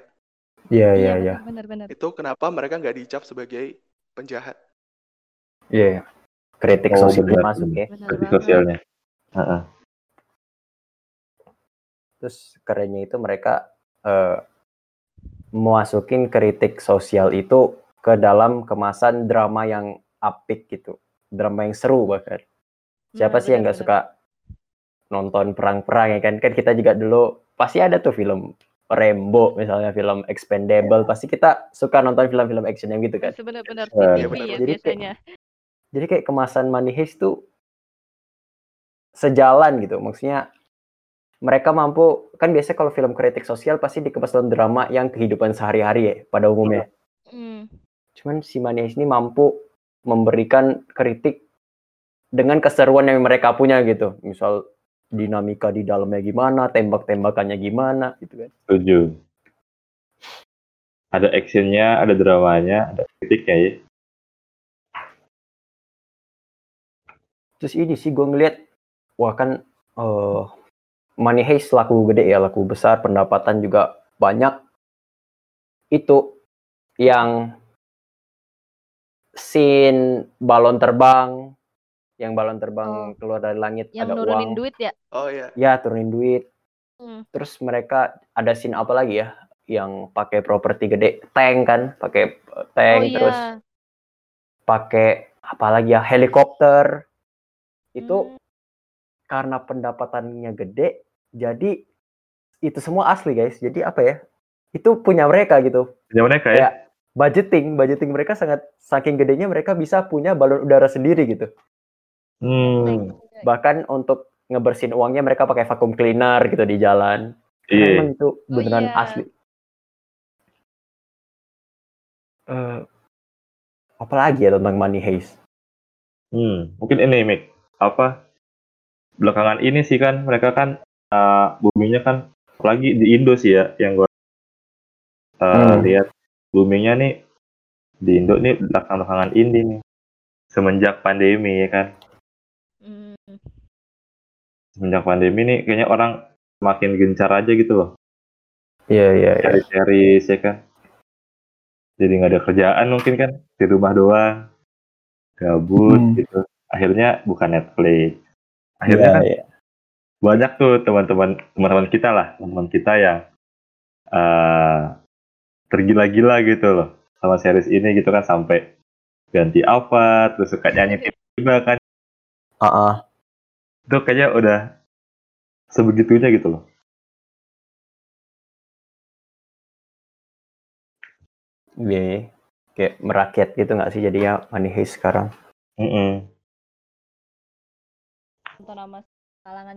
Speaker 1: Iya, iya,
Speaker 3: Iya
Speaker 1: iya.
Speaker 3: benar benar benar.
Speaker 4: Itu kenapa mereka nggak dicap sebagai penjahat.
Speaker 1: Iya. Kritik
Speaker 2: Oh,
Speaker 1: sosialnya
Speaker 2: benar,
Speaker 1: masuk ya.
Speaker 3: Benar
Speaker 2: Kritik
Speaker 3: banget.
Speaker 2: sosialnya. Heeh.
Speaker 1: Terus kerennya itu mereka eh, memasukin kritik sosial itu ke dalam kemasan drama yang apik gitu. Drama yang seru bahkan. Siapa
Speaker 3: Benar,
Speaker 1: sih yang nggak suka nonton perang-perang ya kan? Kan kita juga dulu pasti ada tuh film Rambo misalnya film Expendable pasti kita suka nonton film-film action yang gitu kan.
Speaker 3: Benar-benar
Speaker 2: Eh,
Speaker 3: TV
Speaker 4: benar,
Speaker 3: ya.
Speaker 1: Jadi kayak-. Jadi kayak kemasan Money Heist tuh sejalan gitu. Maksudnya mereka mampu kan biasanya kalau film kritik sosial pasti dikemas dalam drama yang kehidupan sehari-hari ya pada umumnya.
Speaker 3: Hmm.
Speaker 1: Cuman si Heist ini mampu memberikan kritik dengan keseruan yang mereka punya gitu. Misal dinamika di dalamnya gimana, tembak-tembakannya gimana gitu kan.
Speaker 2: Setuju. Ada actionnya, ada dramanya, ada kritiknya ya.
Speaker 1: Terus ini sih gue ngeliat, wah kan eh Money Heist laku gede ya, laku besar, pendapatan juga banyak. Itu yang scene balon terbang, yang balon terbang keluar dari langit
Speaker 3: Yang
Speaker 1: ada
Speaker 3: nurunin
Speaker 1: uang,
Speaker 3: duit ya.
Speaker 4: Oh iya,
Speaker 1: ya turunin duit.
Speaker 3: Hmm.
Speaker 1: Terus mereka ada scene apa lagi ya, yang pakai properti gede, tank kan, pakai eh, tank,
Speaker 3: oh iya.
Speaker 1: terus pakai apa lagi ya, helikopter. Itu
Speaker 3: Hmm.
Speaker 1: karena pendapatannya gede, jadi itu semua asli guys. Jadi apa ya? Itu punya mereka gitu.
Speaker 2: Punya mereka ya.
Speaker 1: Kayak budgeting, budgeting mereka sangat saking gedenya mereka bisa punya balon udara sendiri gitu.
Speaker 2: Hmm.
Speaker 1: Bahkan untuk ngebersihin uangnya mereka pakai vacuum cleaner gitu di jalan.
Speaker 2: Iya.
Speaker 1: emang itu beneran
Speaker 3: iya.
Speaker 1: asli. Eh, apalagi ya tentang money heist?
Speaker 2: Hmm. Mungkin ini Mik. Apa? Belakangan ini sih kan mereka kan eh, boomingnya kan apalagi di Indo sih ya yang gue
Speaker 1: Hmm.
Speaker 2: lihat boomingnya nih di Indo nih belakang-belakangan ini nih semenjak pandemi ya kan
Speaker 3: Hmm.
Speaker 2: semenjak pandemi nih kayaknya orang makin gencar aja gitu loh
Speaker 1: Iya iya iya.
Speaker 2: cari ya kan jadi nggak ada kerjaan mungkin kan di rumah doang gabut
Speaker 1: Hmm.
Speaker 2: gitu akhirnya bukan Netflix akhirnya kan
Speaker 1: Iya, iya.
Speaker 2: Banyak tuh teman-teman teman-teman kita lah teman kita yang eh tergila-gila gitu loh sama series ini gitu kan sampai ganti apa terus suka nyanyi tiba-tiba kan
Speaker 1: Ah, ah.
Speaker 2: itu kayaknya udah sebegitunya gitu loh
Speaker 1: Iya, iya. kayak merakyat gitu nggak sih jadinya Money Heist sekarang
Speaker 2: Mm-mm.
Speaker 3: Nonton nama kalangan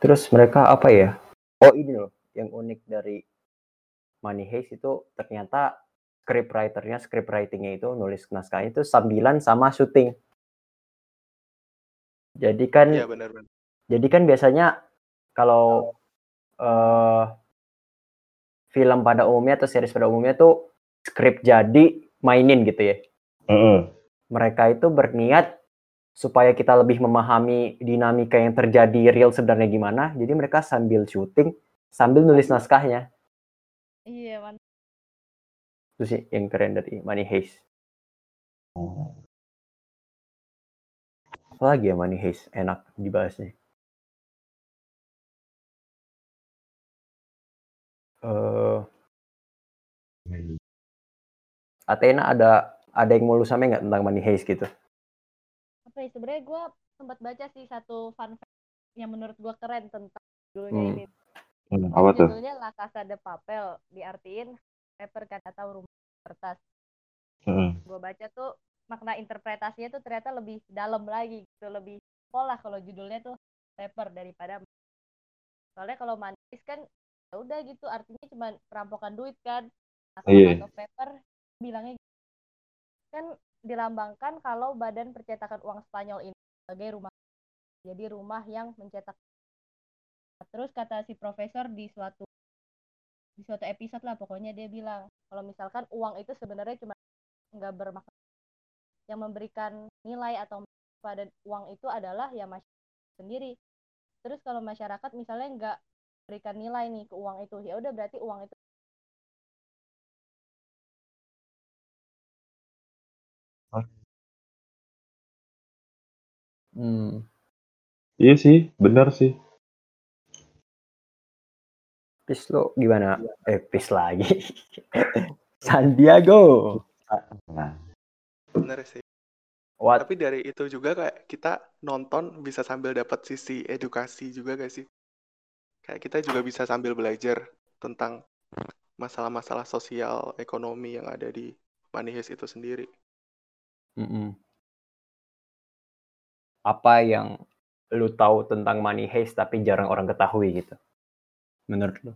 Speaker 1: Terus mereka apa ya? Oh ini loh, yang unik dari Money Heist itu ternyata script writernya, script writingnya itu nulis naskahnya itu sambilan sama syuting. Jadi kan,
Speaker 4: Iya benar-benar.
Speaker 1: jadi kan biasanya kalau eh film pada umumnya atau series pada umumnya tuh skrip jadi mainin gitu ya.
Speaker 2: Mm-mm.
Speaker 1: Mereka itu berniat supaya kita lebih memahami dinamika yang terjadi real sebenarnya gimana. Jadi mereka sambil syuting, sambil nulis naskahnya.
Speaker 3: iya man
Speaker 1: Itu sih yang keren dari Money Heist. Apalagi ya Money Heist enak dibahasnya. Eh, Athena ada ada yang mau lu samain nggak tentang Money Heist gitu?
Speaker 3: Apa ya sebenarnya gue sempat baca sih satu fun fact yang menurut gue keren tentang judulnya
Speaker 1: Hmm.
Speaker 3: ini
Speaker 2: Hmm, apa tuh
Speaker 3: judulnya La Casa de Papel diartiin paper kan atau rumah kertas
Speaker 2: Mm-mm.
Speaker 3: gue baca tuh makna interpretasinya tuh ternyata lebih dalam lagi gitu lebih pola kalau judulnya tuh paper daripada soalnya kalau manis kan ya udah gitu artinya cuma perampokan duit kan atau paper bilangnya gitu. kan dilambangkan kalau badan percetakan uang Spanyol ini sebagai rumah jadi rumah yang mencetak. Terus kata si profesor di suatu di suatu episode lah pokoknya dia bilang kalau misalkan uang itu sebenarnya cuma nggak bermakna yang memberikan nilai atau pada uang itu adalah ya masyarakat sendiri. Terus kalau masyarakat misalnya nggak berikan nilai nih ke uang itu ya udah berarti uang itu
Speaker 1: Hmm.
Speaker 2: iya sih benar sih
Speaker 1: Pis lo gimana? Eh, Pis lagi. Sandiago.
Speaker 2: nah
Speaker 4: Benar sih.
Speaker 1: What?
Speaker 4: Tapi dari itu juga kayak kita nonton bisa sambil dapat sisi edukasi juga gak sih? Kayak kita juga bisa sambil belajar tentang masalah-masalah sosial, ekonomi yang ada di Money Heist itu sendiri.
Speaker 1: Mm-mm. Apa yang lu tahu tentang Money Heist tapi jarang orang ketahui gitu? Menurut lu?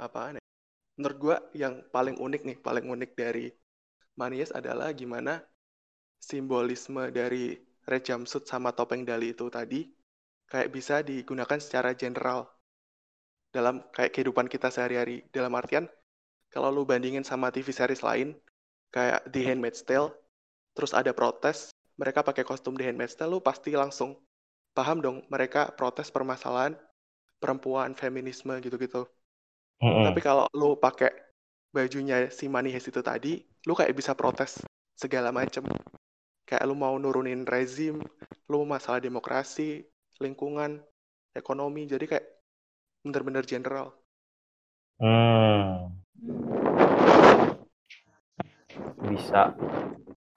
Speaker 4: Apaan ya? Menurut gua yang paling unik nih, paling unik dari Money Heist adalah gimana simbolisme dari red jumpsuit sama topeng Dali itu tadi kayak bisa digunakan secara general dalam kayak kehidupan kita sehari-hari. Dalam artian, kalau lu bandingin sama TV series lain, kayak The Handmaid's Tale, terus ada protes, mereka pakai kostum The Handmaid's Tale, lu pasti langsung paham dong mereka protes permasalahan perempuan, feminisme gitu-gitu.
Speaker 2: Mm-mm.
Speaker 4: Tapi kalau lu pakai bajunya si Money Heist itu tadi, lu kayak bisa protes segala macem. Kayak lu mau nurunin rezim, lu masalah demokrasi, lingkungan, ekonomi, jadi kayak bener-bener general.
Speaker 2: Hmm.
Speaker 1: Bisa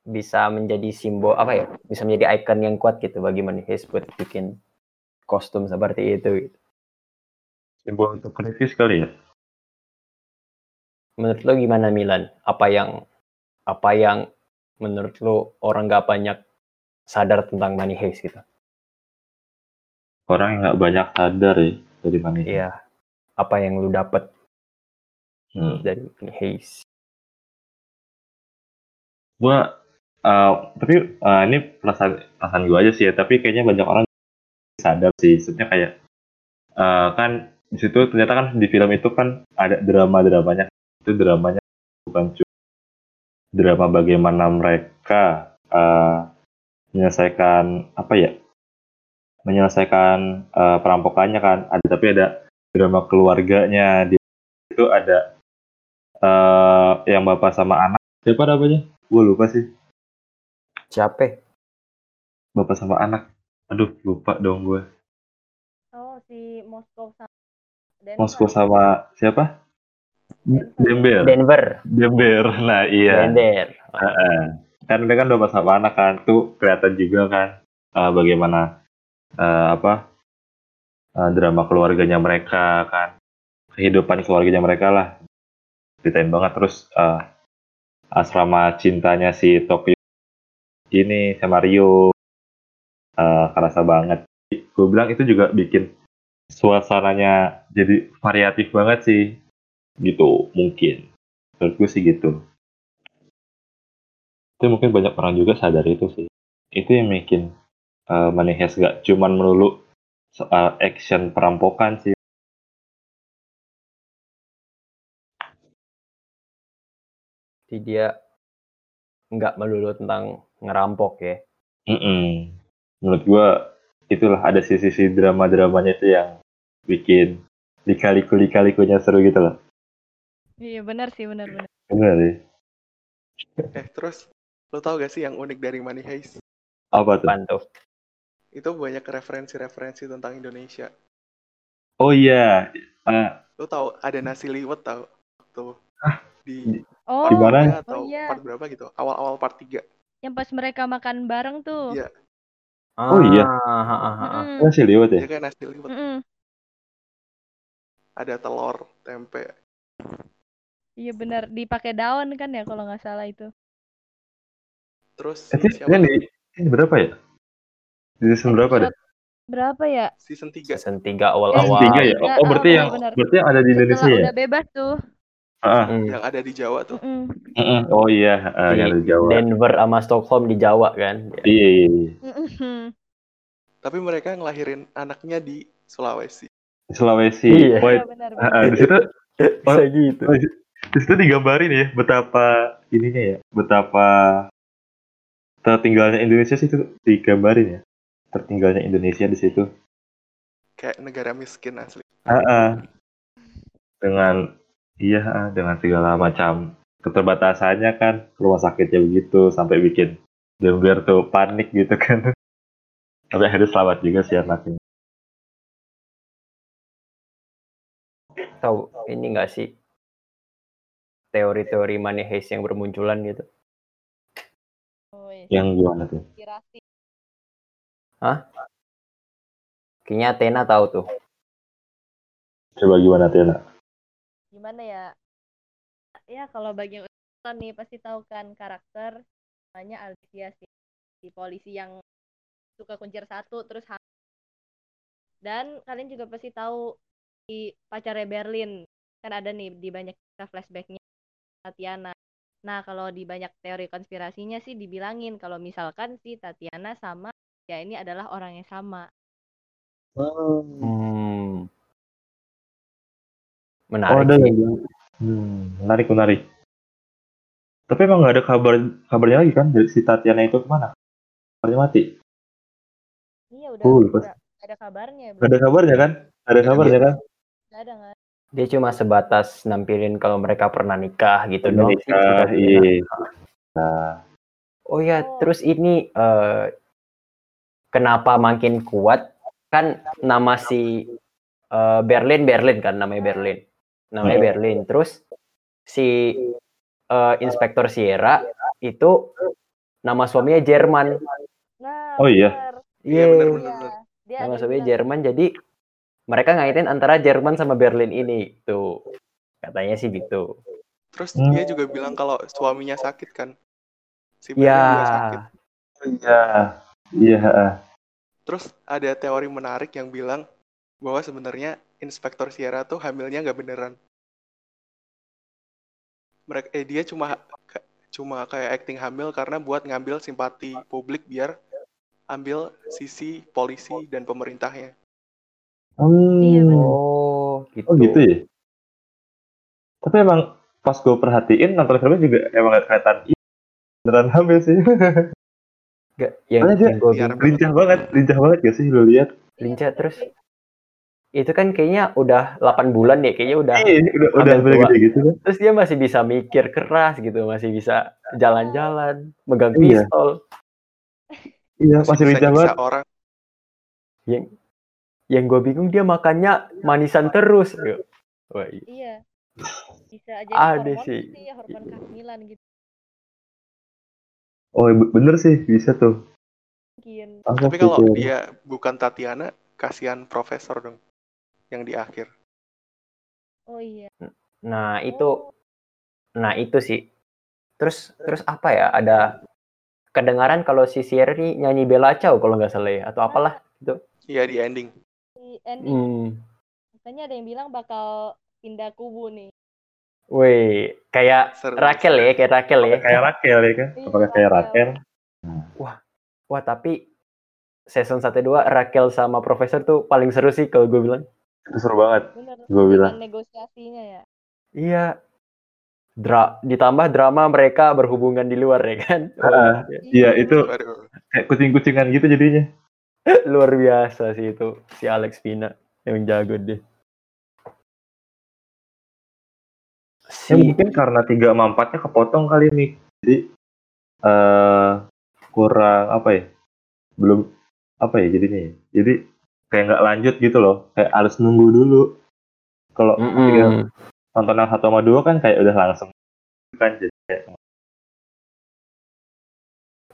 Speaker 1: bisa menjadi simbol apa ya? Bisa menjadi icon yang kuat gitu bagi Money Heist buat bikin kostum seperti itu. gitu.
Speaker 2: simbol untuk kritis kali ya
Speaker 1: Menurut lu gimana Milan? Apa yang apa yang menurut lu orang nggak banyak sadar tentang Money Heist gitu?
Speaker 2: orang yang nggak banyak sadar ya dari mana
Speaker 1: Iya. Apa yang lu dapet
Speaker 2: Hmm.
Speaker 1: dari Money Heist?
Speaker 2: gua eh, tapi eh, ini perasaan perasaan gua aja sih ya tapi kayaknya banyak orang sadar sih. Maksudnya kayak eh, kan di situ ternyata kan di film itu kan ada drama dramanya itu dramanya bukan cuma drama bagaimana mereka eh, menyelesaikan apa ya menyelesaikan eh, perampokannya kan. Ada tapi ada drama keluarganya. Di itu ada eh yang bapak sama anak. Siapa namanya? Gue lupa sih
Speaker 1: Siapa?
Speaker 2: bapak sama anak aduh lupa dong gue
Speaker 3: Oh, si Moskow sama Denver.
Speaker 2: Moskow sama siapa
Speaker 3: Denver.
Speaker 1: Denver.
Speaker 2: Dember nah iya
Speaker 1: Denver.
Speaker 2: Heeh. kan mereka kan bapak sama anak kan tuh kelihatan juga kan eh, bagaimana eh, apa eh, drama keluarganya mereka kan kehidupan keluarganya mereka lah ceritain banget terus eh, asrama cintanya si Tokyo ini sama Rio. Eh, kerasa banget. Gue bilang itu juga bikin suasananya jadi variatif banget sih. Gitu mungkin. Menurut gue sih gitu. Itu mungkin banyak orang juga sadar itu sih. Itu yang bikin uh, Money Heist gak cuman melulu soal action perampokan sih.
Speaker 1: Dia nggak melulu tentang ngerampok ya.
Speaker 2: Mm-mm. menurut gua itulah ada sisi-sisi drama-dramanya itu yang bikin likaliku likalikunya seru gitu loh
Speaker 3: Iya benar sih benar benar.
Speaker 2: bener sih
Speaker 4: Eh, terus lo tau gak sih yang unik dari Money Heist?
Speaker 2: apa tuh
Speaker 1: Bantu.
Speaker 4: Itu banyak referensi-referensi tentang Indonesia.
Speaker 2: oh iya Eh,
Speaker 4: Lo tau ada nasi liwet tau? Tuh. Di
Speaker 3: Oh,
Speaker 2: Di mana?
Speaker 4: Tiga
Speaker 3: Oh, iya.
Speaker 4: part berapa gitu? Awal-awal part 3.
Speaker 3: yang pas mereka makan bareng tuh.
Speaker 4: Iya.
Speaker 2: Oh, iya.
Speaker 1: Ah, ah, ah, ah.
Speaker 3: Mm-mm.
Speaker 2: masih liwat ya
Speaker 4: kayak nasi liwet. Ada telur, tempe.
Speaker 3: Iya benar dipakai daun kan ya kalau nggak salah itu.
Speaker 4: Terus siapa?
Speaker 2: ini, ini berapa ya di season berapa deh
Speaker 3: Berapa ya?
Speaker 4: Season 3.
Speaker 1: Season 3
Speaker 2: season
Speaker 1: awal-awal.
Speaker 2: tiga ya oh,
Speaker 3: Tiga,
Speaker 2: oh, berarti
Speaker 3: ah,
Speaker 2: yang
Speaker 3: benar.
Speaker 2: berarti yang ada di Indonesia
Speaker 3: Setelah
Speaker 2: ya
Speaker 3: udah bebas tuh.
Speaker 2: Ah,
Speaker 1: Hmm.
Speaker 4: Yang ada di Jawa tuh.
Speaker 3: Mm-mm.
Speaker 2: oh iya eh,
Speaker 1: Di
Speaker 2: yang ada di Jawa
Speaker 1: Denver sama Stockholm di Jawa kan.
Speaker 2: iya iya iya.
Speaker 3: Mm-mm.
Speaker 4: Tapi mereka ngelahirin anaknya di Sulawesi.
Speaker 2: Sulawesi
Speaker 1: Iya.
Speaker 2: oh,
Speaker 3: Iya benar.
Speaker 2: Ah, di situ
Speaker 1: Bisa gitu.
Speaker 2: oh, di situ digambarin ya betapa ininya ya betapa tertinggalnya Indonesia sih itu digambarin ya tertinggalnya Indonesia di situ
Speaker 4: Kayak negara miskin asli.
Speaker 2: Ah, ah. dengan iya dengan segala macam keterbatasannya kan rumah sakitnya begitu sampai bikin Denver tuh panik gitu kan tapi akhirnya selamat juga sih anaknya
Speaker 1: Tahu ini enggak sih teori-teori money heist yang bermunculan gitu.
Speaker 3: Oh, iya.
Speaker 2: yang gimana tuh
Speaker 3: Inspirasi.
Speaker 1: Kayaknya Athena tahu tuh.
Speaker 2: coba gimana Tiana
Speaker 3: Gimana ya? Ya kalau bagi yang nih pasti tahu kan karakter namanya Alicia si, si polisi yang suka kuncir satu terus ham- dan kalian juga pasti tahu si pacarnya Berlin kan ada nih di banyak flashbacknya Tatiana. Nah kalau di banyak teori konspirasinya sih dibilangin kalau misalkan si Tatiana sama ya ini adalah orang yang sama.
Speaker 1: Hmm.
Speaker 2: Oh
Speaker 1: Menarik
Speaker 2: ada
Speaker 1: sih.
Speaker 2: lagi hmm, menarik menarik tapi emang nggak ada kabar kabarnya lagi kan dari si Tatiana itu ke mana kabarnya mati
Speaker 3: Iya udah
Speaker 2: Oh, lupa.
Speaker 3: udah ada kabarnya.
Speaker 2: Nggak ada kabarnya kan ada kabarnya kan
Speaker 3: Nggak ada nggak?
Speaker 1: Dia cuma sebatas nampilin kalau mereka pernah nikah gitu doang sih.
Speaker 2: Nikah, iya nah
Speaker 1: Oh ya,
Speaker 3: Oh.
Speaker 1: terus ini eh, kenapa makin kuat? Kan nama si eh, Berlin Berlin kan namanya Berlin. Namanya
Speaker 2: Hmm.
Speaker 1: Berlin. Terus si eh, Inspektor Sierra itu nama suaminya Jerman.
Speaker 3: Nah,
Speaker 2: Oh, iya.
Speaker 4: Iya, benar, benar.
Speaker 3: Iya. Dia
Speaker 1: Nama suaminya Jerman jadi mereka ngaitin antara Jerman sama Berlin ini tuh. Katanya sih gitu.
Speaker 4: Terus
Speaker 2: Hmm.
Speaker 4: dia juga bilang kalau suaminya sakit kan. Si Berlin
Speaker 1: Ya.
Speaker 4: juga sakit.
Speaker 2: iya iya.
Speaker 4: Terus ada teori menarik yang bilang bahwa sebenarnya Inspektor Sierra tuh hamilnya nggak beneran. Mereka eh dia cuma cuma kayak acting hamil karena buat ngambil simpati publik biar ambil sisi polisi dan pemerintahnya.
Speaker 2: Hmm.
Speaker 3: Iya.
Speaker 1: Oh, gitu.
Speaker 2: Oh gitu ya. Tapi emang pas gue perhatiin nonton filmnya juga emang gak kelihatan ih, beneran hamil sih.
Speaker 1: Gak, yang, yang gue bingung
Speaker 2: lincah banget, lincah banget gak sih lu lihat?
Speaker 1: lincah terus itu kan kayaknya udah 8 bulan ya, kayaknya udah
Speaker 2: Iya, udah udah gede gitu kan.
Speaker 1: terus dia masih bisa mikir keras gitu, masih bisa jalan-jalan, megang
Speaker 2: Iya.
Speaker 1: pistol.
Speaker 2: Iya,
Speaker 4: Masih
Speaker 2: masih
Speaker 4: bisa
Speaker 2: banget.
Speaker 4: orang.
Speaker 1: Yang yang gue bingung dia makannya manisan terus. Wah, iya.
Speaker 3: Iya. Bisa aja
Speaker 1: Ada
Speaker 3: hormon
Speaker 1: sih.
Speaker 3: sih, hormon kehamilan gitu
Speaker 2: Oh, be- bener sih, bisa tuh.
Speaker 3: mungkin.
Speaker 4: Tapi kalau
Speaker 2: pikir.
Speaker 4: dia bukan Tatiana, kasihan profesor dong. Yang di akhir.
Speaker 3: Oh iya.
Speaker 1: Nah, itu
Speaker 3: Oh,
Speaker 1: nah itu sih. Terus terus apa ya? Ada kedengaran kalau si Sierra nyanyi Bella Ciao kalau nggak salah ya atau apalah gitu.
Speaker 4: Iya di ending.
Speaker 3: di ending
Speaker 1: Hmm.
Speaker 3: katanya ada yang bilang bakal pindah kubu nih.
Speaker 1: Wih, kayak
Speaker 4: Seru.
Speaker 1: Rakel ya, kayak Rakel ya.
Speaker 2: kayak Rakel ya kan?
Speaker 3: Iya,
Speaker 2: Apakah kayak
Speaker 3: Rakel.
Speaker 2: Rakel?
Speaker 1: Wah, tapi season 1 2 Rakel sama Profesor tuh paling seru sih kalau gue bilang.
Speaker 2: Itu seru banget. Gua bilang.
Speaker 3: Negosiasinya ya.
Speaker 1: Iya. Dra ditambah drama mereka berhubungan di luar ya kan. Wah,
Speaker 2: Iya, itu kayak kucing-kucingan gitu jadinya.
Speaker 1: luar biasa sih itu si Alex Pina yang jago deh. Si
Speaker 2: Ya mungkin karena tiga sama empatnya kepotong kali nih. Jadi eh kurang apa ya? Belum apa ya jadinya ya? Jadi kayak nggak lanjut gitu loh. Kayak harus nunggu dulu. Kalau
Speaker 1: Mm-mm.
Speaker 2: tiga nonton yang satu sama dua kan kayak udah langsung kan jadi kayak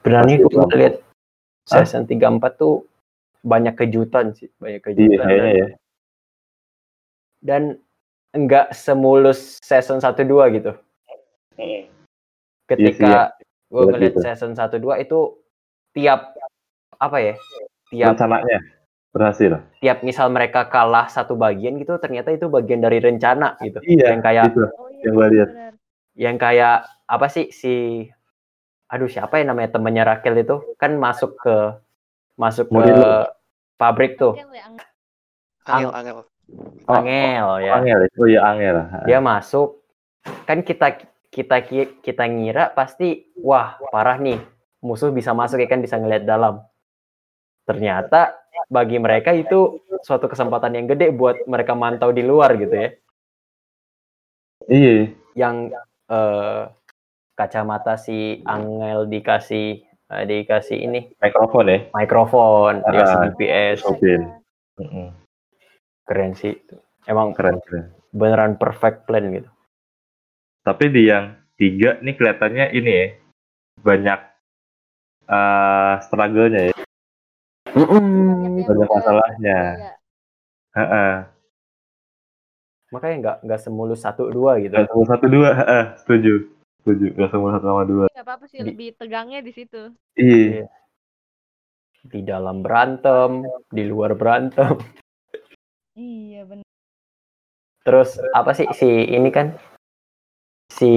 Speaker 2: Pasti
Speaker 1: gue lihat season 3 4 tuh banyak kejutan sih, banyak
Speaker 2: iya
Speaker 1: kejutan.
Speaker 2: kayaknya
Speaker 1: dan,
Speaker 2: ya.
Speaker 1: dan enggak semulus season 1 2 gitu. Ketika gue
Speaker 2: Benar
Speaker 1: ngeliat
Speaker 2: gitu.
Speaker 1: season 1 2 itu tiap apa ya? Tiap
Speaker 2: Rencananya berhasil.
Speaker 1: tiap misal mereka kalah satu bagian gitu ternyata itu bagian dari rencana gitu.
Speaker 2: Iya,
Speaker 1: Yang kayak
Speaker 2: gitu.
Speaker 3: Oh iya.
Speaker 2: Yang gua lihat.
Speaker 1: yang kayak apa sih si aduh siapa ya namanya temannya Rakel itu kan masuk ke masuk ke
Speaker 2: Murilo.
Speaker 1: pabrik tuh
Speaker 3: Angel ya, Angel.
Speaker 4: Angel, angel.
Speaker 2: Oh,
Speaker 1: Angel ya
Speaker 2: Angel. ya? Oh iya Angel.
Speaker 1: dia masuk kan kita kita ki- kita ngira pasti wah parah nih musuh bisa masuk ya kan bisa ngeliat dalam ternyata bagi mereka itu suatu kesempatan yang gede buat mereka mantau di luar gitu ya
Speaker 2: Iya.
Speaker 1: yang eh, kacamata si Angel dikasih eh, dikasih ini
Speaker 2: Mikrofon ya.
Speaker 1: mikrofon
Speaker 2: Ah,
Speaker 1: dikasih GPS
Speaker 2: Oke. Mm-mm.
Speaker 1: keren sih emang
Speaker 2: Keren keren.
Speaker 1: beneran perfect plan gitu
Speaker 2: Tapi di yang tiga nih kelihatannya ini ya banyak eh struggle-nya ya.
Speaker 3: Banyak yang
Speaker 2: Banyak masalahnya.
Speaker 3: Iya.
Speaker 2: Heeh.
Speaker 1: makanya nggak nggak semulus satu dua gitu
Speaker 2: Nggak semua satu dua. Heeh, setuju. Setuju. Gak semua satu sama dua.
Speaker 3: Nggak apa-apa sih lebih tegangnya di situ.
Speaker 2: Iya.
Speaker 1: di dalam berantem di luar berantem
Speaker 3: Iya benar.
Speaker 1: terus apa sih si ini kan si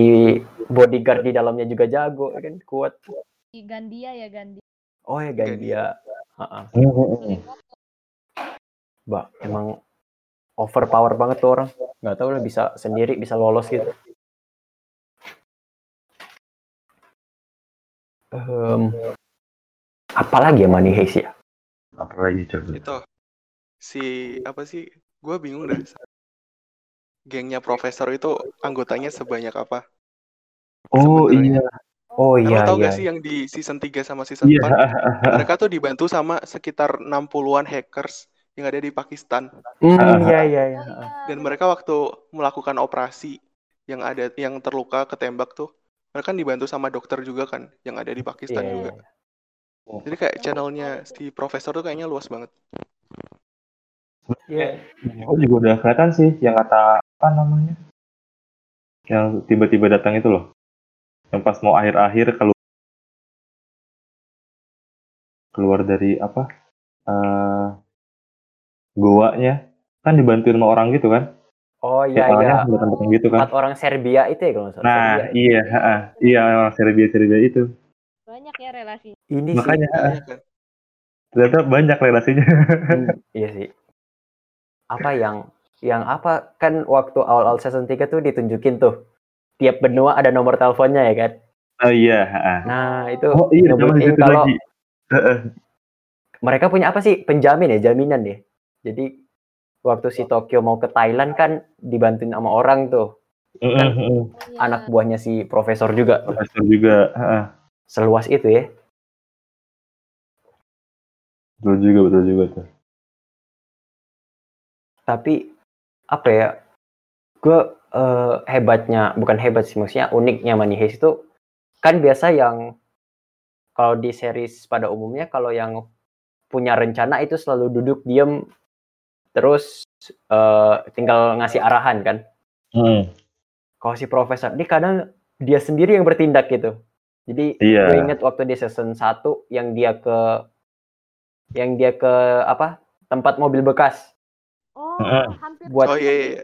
Speaker 1: bodyguard di dalamnya juga jago ya kan kuat
Speaker 3: Gandia ya Gandhi.
Speaker 1: oh ya Gandia Heeh.
Speaker 2: Mm-mm.
Speaker 1: Mbak, emang overpower banget tuh orang. Nggak tahu lah bisa sendiri, bisa lolos gitu. Em, apa lagi ya Money Heist ya?
Speaker 2: Apa lagi coba?
Speaker 4: Itu si apa sih? Gue bingung dah. Gengnya profesor itu anggotanya sebanyak apa?
Speaker 2: Oh
Speaker 4: Sebenarnya.
Speaker 2: iya.
Speaker 1: Oh
Speaker 4: lo
Speaker 1: iya
Speaker 4: tau
Speaker 1: iya.
Speaker 4: gak sih yang di season 3 sama season
Speaker 2: Iya.
Speaker 4: 4? Mereka tuh dibantu sama sekitar 60-an hackers yang ada di Pakistan.
Speaker 1: Hmm, iya iya iya.
Speaker 4: Dan mereka waktu melakukan operasi yang ada yang terluka ketembak tuh, mereka kan dibantu sama dokter juga kan yang ada di Pakistan
Speaker 1: Iya,
Speaker 4: juga. Jadi kayak channelnya si profesor tuh kayaknya luas banget.
Speaker 1: Iya.
Speaker 2: Oh juga udah kelihatan sih yang kata apa namanya? Yang tiba-tiba datang itu loh. Yang pas mau akhir-akhir keluar keluar dari apa? eh goanya kan dibantuin sama orang gitu kan?
Speaker 1: Oh
Speaker 2: Ya,
Speaker 1: iya iya.
Speaker 2: orangnya datang-datang gitu kan?
Speaker 1: Empat orang Serbia itu ya kalau nggak salah.
Speaker 2: Nah,
Speaker 1: Serbia.
Speaker 2: iya, heeh. iya orang Serbia Serbia itu.
Speaker 3: Banyak ya relasi.
Speaker 1: Ini sih.
Speaker 2: Makanya
Speaker 4: Iya kan?
Speaker 2: ternyata banyak relasinya.
Speaker 1: Hmm, iya sih. Apa yang yang apa kan waktu awal-awal season 3 tuh ditunjukin tuh tiap benua ada nomor teleponnya ya kan.
Speaker 2: oh iya, heeh.
Speaker 1: Nah, itu
Speaker 2: Oh iya, gitu
Speaker 1: kalau
Speaker 2: lagi. Heeh.
Speaker 1: mereka punya apa sih? Penjamin ya, jaminan ya. Jadi waktu si Tokyo mau ke Thailand kan dibantuin sama orang tuh.
Speaker 3: Oh, iya.
Speaker 1: anak buahnya si profesor juga
Speaker 2: Profesor juga. Heeh.
Speaker 1: seluas itu ya
Speaker 2: Betul juga, betul juga tuh.
Speaker 1: tapi apa ya gue eh, hebatnya bukan hebat sih maksudnya uniknya Money Heist itu kan biasa yang kalau di series pada umumnya kalau yang punya rencana itu selalu duduk diem terus eh, tinggal ngasih arahan kan
Speaker 2: Hmm.
Speaker 1: kalau si profesor ini kadang dia sendiri yang bertindak gitu jadi
Speaker 2: Iya.
Speaker 1: gue inget waktu di season 1 yang dia ke yang dia ke apa tempat mobil bekas
Speaker 3: Oh, hampir.
Speaker 1: buat
Speaker 4: Oh iya, iya, iya.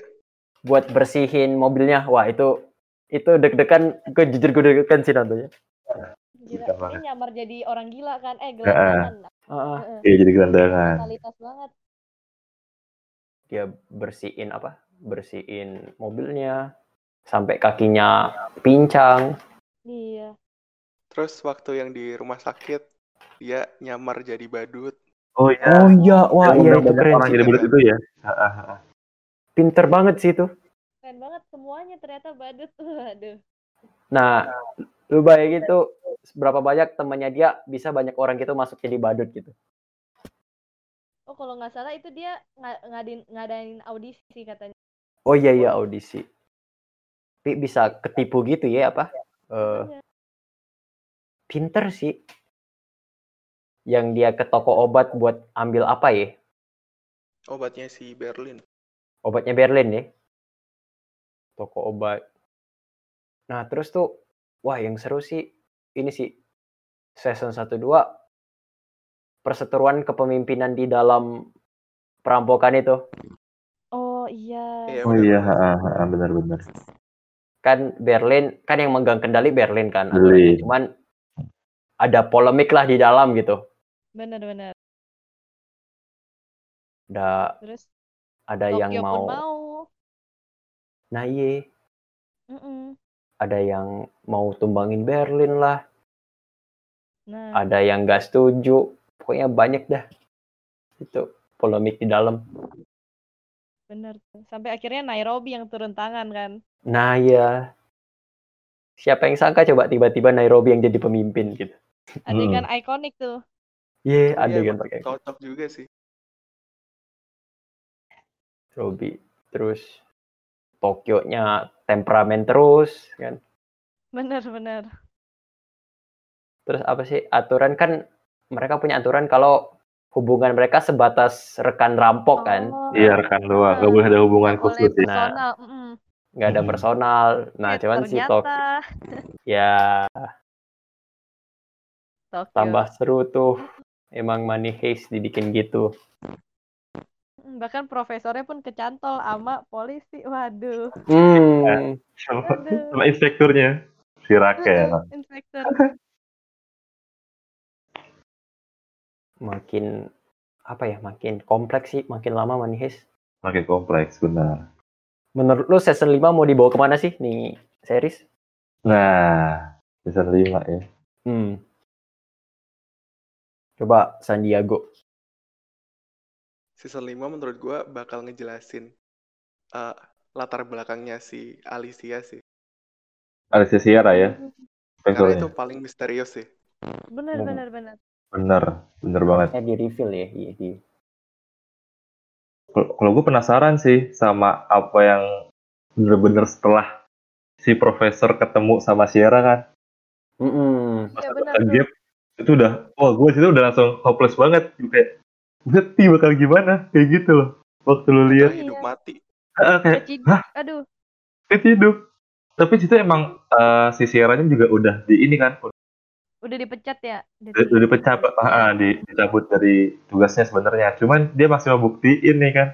Speaker 1: Buat bersihin mobilnya wah itu itu deg-degan gue jujur gue deg-degan sih nontonnya
Speaker 3: Gila, ini nyamar jadi orang gila kan? Eh, gelandangan.
Speaker 1: Heeh.
Speaker 3: Heeh.
Speaker 2: Iya jadi gelandangan.
Speaker 3: Kualitas banget.
Speaker 1: dia bersihin apa bersihin mobilnya sampai kakinya pincang
Speaker 3: Iya.
Speaker 4: Terus waktu yang di rumah sakit, dia nyamar jadi badut.
Speaker 2: Oh iya.
Speaker 1: oh iya wah iya
Speaker 2: undang
Speaker 1: itu keren
Speaker 2: orang jadi bulat itu ya.
Speaker 1: Pinter banget sih itu
Speaker 3: Keren banget semuanya ternyata badut. Waduh.
Speaker 1: nah lu bayangin tuh berapa banyak temannya dia bisa banyak orang gitu masuk jadi badut gitu
Speaker 3: Oh, kalau nggak salah itu dia nga- ngadain ngadain audisi katanya.
Speaker 1: oh iya iya audisi tapi bisa ketipu gitu ya apa Eh,
Speaker 3: Iya.
Speaker 1: pinter sih yang dia ke toko obat buat ambil apa ya
Speaker 4: Obatnya si Berlin.
Speaker 1: Obatnya Berlin ya toko obat nah terus tuh wah yang seru sih ini sih season 1 2 perseteruan kepemimpinan di dalam perampokan itu
Speaker 3: Oh, iya.
Speaker 4: Iya,
Speaker 2: Oh iya, heeh, heeh, benar-benar.
Speaker 1: kan Berlin kan yang megang kendali Berlin kan
Speaker 2: Berlin.
Speaker 1: cuman ada polemik lah di dalam gitu
Speaker 3: Benar-benar.
Speaker 1: ada
Speaker 3: Terus
Speaker 1: ada
Speaker 3: Tokyo
Speaker 1: yang
Speaker 3: pun
Speaker 1: mau
Speaker 3: mau.
Speaker 1: nah iya
Speaker 3: Mm-mm.
Speaker 1: ada yang mau tumbangin Berlin lah
Speaker 3: Nah,
Speaker 1: ada yang gak setuju pokoknya banyak dah itu polemik di dalam
Speaker 3: benar tuh. Sampai akhirnya Nairobi yang turun tangan kan.
Speaker 1: nah ya siapa yang sangka coba tiba-tiba Nairobi yang jadi pemimpin gitu
Speaker 3: Adegan ikonik tuh.
Speaker 1: iya
Speaker 4: Iya,
Speaker 1: adegan
Speaker 4: emang
Speaker 1: pakai
Speaker 4: Cocok juga sih.
Speaker 1: Nairobi terus Tokyo-nya temperamen terus kan
Speaker 3: Benar-benar.
Speaker 1: terus apa sih aturan kan mereka punya aturan kalau hubungan mereka sebatas rekan rampok kan
Speaker 3: Oh,
Speaker 2: Iya rekan doang, nggak boleh ada hubungan khusus ya.
Speaker 3: personal. mm-mm.
Speaker 1: nggak ada
Speaker 2: Mm-mm.
Speaker 1: personal nah
Speaker 3: Eh,
Speaker 1: cuman si Tokyo
Speaker 3: ternyata
Speaker 1: ya
Speaker 3: Tokyo.
Speaker 1: tambah seru tuh emang Money Heist dibikin gitu
Speaker 3: Bahkan profesornya pun kecantol sama polisi. Waduh.
Speaker 1: hmm
Speaker 2: Sama,
Speaker 3: Aduh.
Speaker 2: sama inspekturnya, si Rakel.
Speaker 3: Mm-mm, Inspektur.
Speaker 1: makin apa ya makin kompleks sih makin lama Heist
Speaker 2: Makin kompleks, benar.
Speaker 1: menurut lu season 5 mau dibawa ke mana sih nih series
Speaker 2: Nah, season 5 ya.
Speaker 1: hmm coba Sandiago
Speaker 4: Season 5 menurut gua bakal ngejelasin eh, latar belakangnya si Alicia sih.
Speaker 2: Alicia Sierra ya,
Speaker 3: Mm,
Speaker 4: Karena itu paling misterius sih.
Speaker 3: Benar,
Speaker 1: Hmm.
Speaker 3: benar, benar.
Speaker 2: Bener, bener banget.
Speaker 1: ya di reveal ya iya di
Speaker 2: Kalau gue penasaran sih sama apa yang bener-bener setelah si profesor ketemu sama Sierra kan.
Speaker 1: Mm-mm.
Speaker 2: Pas
Speaker 3: Iya,
Speaker 2: ada
Speaker 3: bener
Speaker 2: gap, itu udah, wah gue situ udah langsung hopeless banget. Gue Kayak, ngerti bakal gimana, kayak gitu loh. Waktu lu lihat,
Speaker 3: Iya.
Speaker 4: Hidup mati.
Speaker 2: ah, kayak, hah,
Speaker 3: Aduh,
Speaker 2: itu hidup. Tapi situ emang eh, si Sierra-nya juga udah di ini kan,
Speaker 3: udah dipecat ya?
Speaker 2: udah, udah dipecat, ah, di, dicabut dari tugasnya sebenarnya. Cuman dia masih mau buktiin nih kan.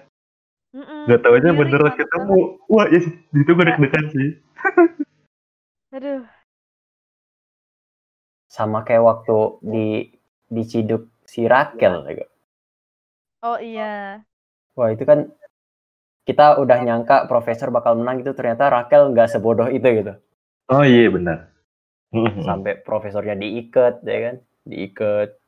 Speaker 3: Mm-mm.
Speaker 2: Gak tau aja
Speaker 3: mantap
Speaker 2: ketemu. Wah, ya, di situ gue deg-degan sih.
Speaker 3: Aduh,
Speaker 1: sama kayak waktu di diciduk si Rakel ya.
Speaker 3: Oh iya.
Speaker 1: Wah itu kan kita udah nyangka profesor bakal menang itu ternyata Rakel nggak sebodoh itu gitu.
Speaker 2: Oh iya benar.
Speaker 1: Sampai profesornya diikat ya kan, diikat.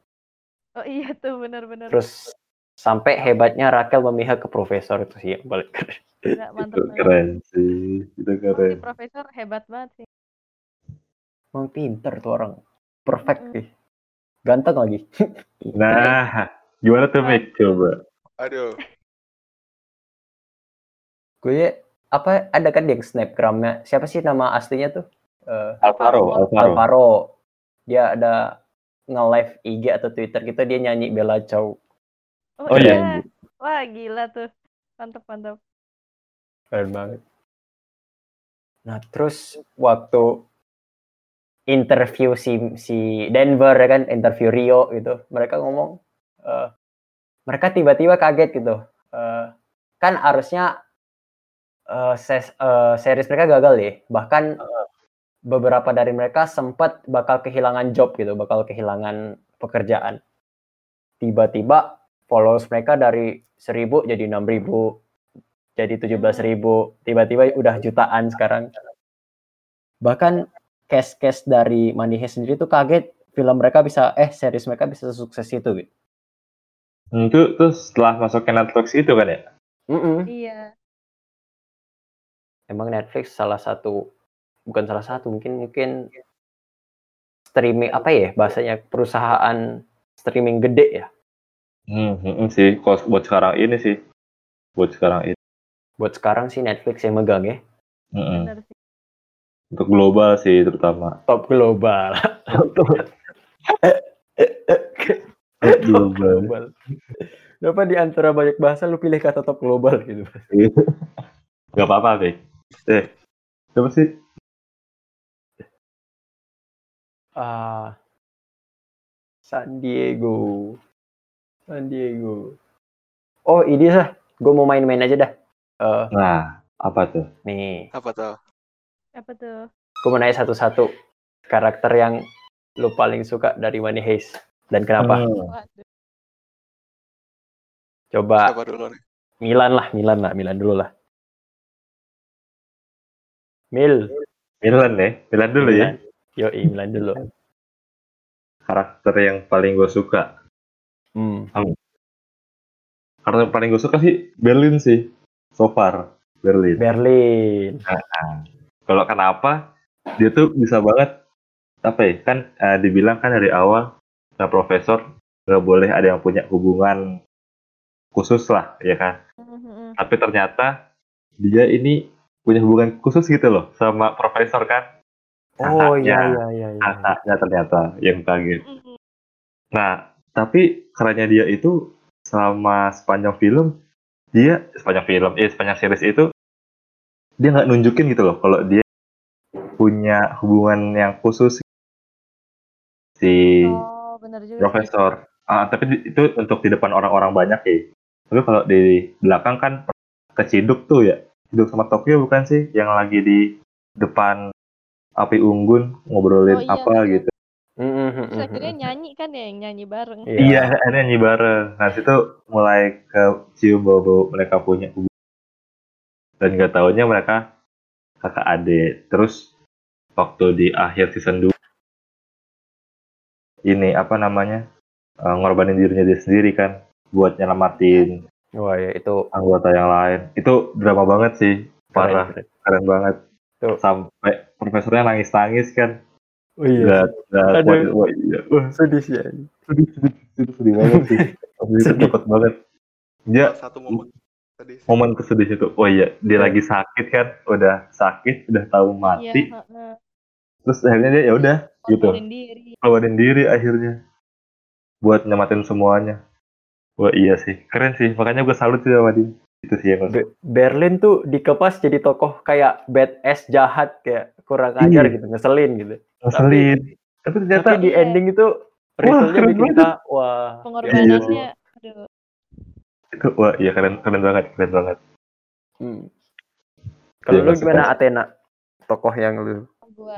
Speaker 3: Oh iya tuh, benar-benar.
Speaker 1: Terus Sampai hebatnya Rakel memihak ke profesor itu sih yang paling keren.
Speaker 2: Itu keren sih. Itu keren.
Speaker 3: si profesor hebat banget sih.
Speaker 1: Emang pinter tuh orang. Perfect
Speaker 3: Mm-mm.
Speaker 1: sih. Ganteng lagi.
Speaker 2: Nah, gimana tuh Mik? Coba.
Speaker 4: Aduh,
Speaker 1: Gue apa ada kan yang snapgramnya siapa sih nama aslinya tuh Eh,
Speaker 2: Alvaro, Alvaro.
Speaker 1: Alvaro dia ada nge-live IG atau Twitter gitu dia nyanyi Bella Ciao
Speaker 3: Oh,
Speaker 2: Oh,
Speaker 3: iya.
Speaker 2: iya.
Speaker 3: Wah, gila tuh. Mantep, mantep.
Speaker 1: keren banget nah terus waktu interview si si Denver ya kan interview Rio gitu mereka ngomong eh, mereka tiba-tiba kaget gitu. Eh, kan harusnya eh, ses- eh, series mereka gagal ya. Bahkan beberapa dari mereka sempat bakal kehilangan job gitu bakal kehilangan pekerjaan. Tiba-tiba followers mereka dari 1000 jadi 6000 jadi 17.000 tiba-tiba udah jutaan sekarang. Bahkan case-case dari Heist sendiri tuh kaget film mereka bisa eh series mereka bisa sukses itu gitu.
Speaker 2: Hmm, Itu terus setelah masuk ke Netflix itu kan ya?
Speaker 1: Mm-mm.
Speaker 3: Iya.
Speaker 1: Emang Netflix salah satu bukan salah satu mungkin mungkin streaming apa ya bahasanya perusahaan streaming gede ya
Speaker 2: Hmm, hmm, hmm, sih. Kalau buat sekarang ini sih. Buat sekarang ini.
Speaker 1: buat sekarang sih Netflix yang megang ya.
Speaker 3: Bener sih.
Speaker 2: Untuk global sih terutama.
Speaker 1: top global
Speaker 2: global.
Speaker 1: global Kenapa di antara banyak bahasa lu pilih kata top global gitu
Speaker 2: Gak apa-apa, Bek. Eh, siapa sih?
Speaker 1: Ah, San Diego. San Diego. Oh, ini sah. Gue mau main-main aja dah. Eh,
Speaker 2: Nah, apa tuh?
Speaker 1: nih,
Speaker 4: apa tuh?
Speaker 3: Apa tuh?
Speaker 1: gue mau nanya satu-satu karakter yang lu paling suka dari Money Heist dan kenapa?
Speaker 2: Hmm.
Speaker 1: Coba
Speaker 4: Siapa dulu nih?
Speaker 1: Milan lah, Milan lah, Milan dulu lah. Mil,
Speaker 2: Milan ya? Milan dulu ya?
Speaker 1: Yo, Milan dulu.
Speaker 2: Karakter yang paling gue suka.
Speaker 1: Hmm.
Speaker 2: Karakter yang paling gue suka sih Berlin sih. So far, Berlin.
Speaker 1: Berlin.
Speaker 2: Kalau kenapa? Dia tuh bisa banget apa ya? Kan eh, dibilang kan dari awal nah, profesor nggak boleh ada yang punya hubungan khusus lah, ya kan?
Speaker 3: Mhm.
Speaker 2: Tapi ternyata dia ini punya hubungan khusus gitu loh sama profesor kan?
Speaker 1: Oh iya iya iya. iya.
Speaker 2: Kakaknya ternyata yang kaget.
Speaker 3: Mhm.
Speaker 2: Nah, tapi kerennya dia itu selama sepanjang film dia sepanjang film, eh sepanjang series itu dia nggak nunjukin gitu loh kalau dia punya hubungan yang khusus si
Speaker 3: Oh, bener juga.
Speaker 2: profesor. Ah, tapi di- itu untuk di depan orang-orang banyak ya. Tapi kalau di belakang kan keciduk tuh ya. Ciduk sama Tokyo bukan sih yang lagi di depan api unggun ngobrolin
Speaker 3: Oh, iya,
Speaker 2: apa
Speaker 3: betul.
Speaker 2: gitu.
Speaker 1: Mm-mm,
Speaker 3: Terus
Speaker 1: mm-mm.
Speaker 3: akhirnya nyanyi kan ya, yang nyanyi bareng.
Speaker 2: Iya, akhirnya nyanyi bareng. Nah, situ mulai ke cium bau-bau mereka punya hubungan. Dan gak taunya mereka kakak adik. Terus waktu di akhir season 2 ini apa namanya? eh, ngorbanin dirinya dia sendiri kan buat nyelamatin
Speaker 1: Wah ya itu
Speaker 2: anggota yang lain. Itu drama banget sih. Parah,
Speaker 1: keren, keren.
Speaker 2: banget.
Speaker 1: Tuh.
Speaker 2: Sampai profesornya nangis-nangis kan.
Speaker 1: Oh iya.
Speaker 2: Udah, udah
Speaker 1: Aduh.
Speaker 2: kuat. Wah, iya. Wah,
Speaker 1: Sedih sih. ya.
Speaker 2: sedih, sedih, sedih, sedih banget sih. Itu
Speaker 1: Sedih.
Speaker 2: cepet banget. Dia
Speaker 4: satu momen tadi sih.
Speaker 2: momen kesedih itu. Oh iya, dia
Speaker 1: Iya.
Speaker 2: lagi sakit kan, udah sakit, udah tahu
Speaker 3: Iya,
Speaker 2: mati.
Speaker 3: heeh.
Speaker 2: Terus akhirnya dia ya udah gitu,
Speaker 3: diri.
Speaker 2: Keluarin diri akhirnya buat nyamatin semuanya. Wah iya sih, keren sih. Makanya gue salut sih sama dia. Itu sih yang
Speaker 1: Be- Berlin tuh dikepas jadi tokoh kayak badass jahat kayak kurang ajar
Speaker 2: Iya.
Speaker 1: gitu, ngeselin gitu.
Speaker 2: ngeselin. Tapi ternyata
Speaker 1: Tapi di
Speaker 3: Iya.
Speaker 1: ending itu resultnya
Speaker 2: keren
Speaker 1: bikin kita wah.
Speaker 3: Pengorbanannya. Aduh.
Speaker 2: itu, wah iya keren, keren banget, keren banget.
Speaker 1: Hmm. Kalau
Speaker 2: Iya,
Speaker 1: lu gimana Athena? Tokoh yang lu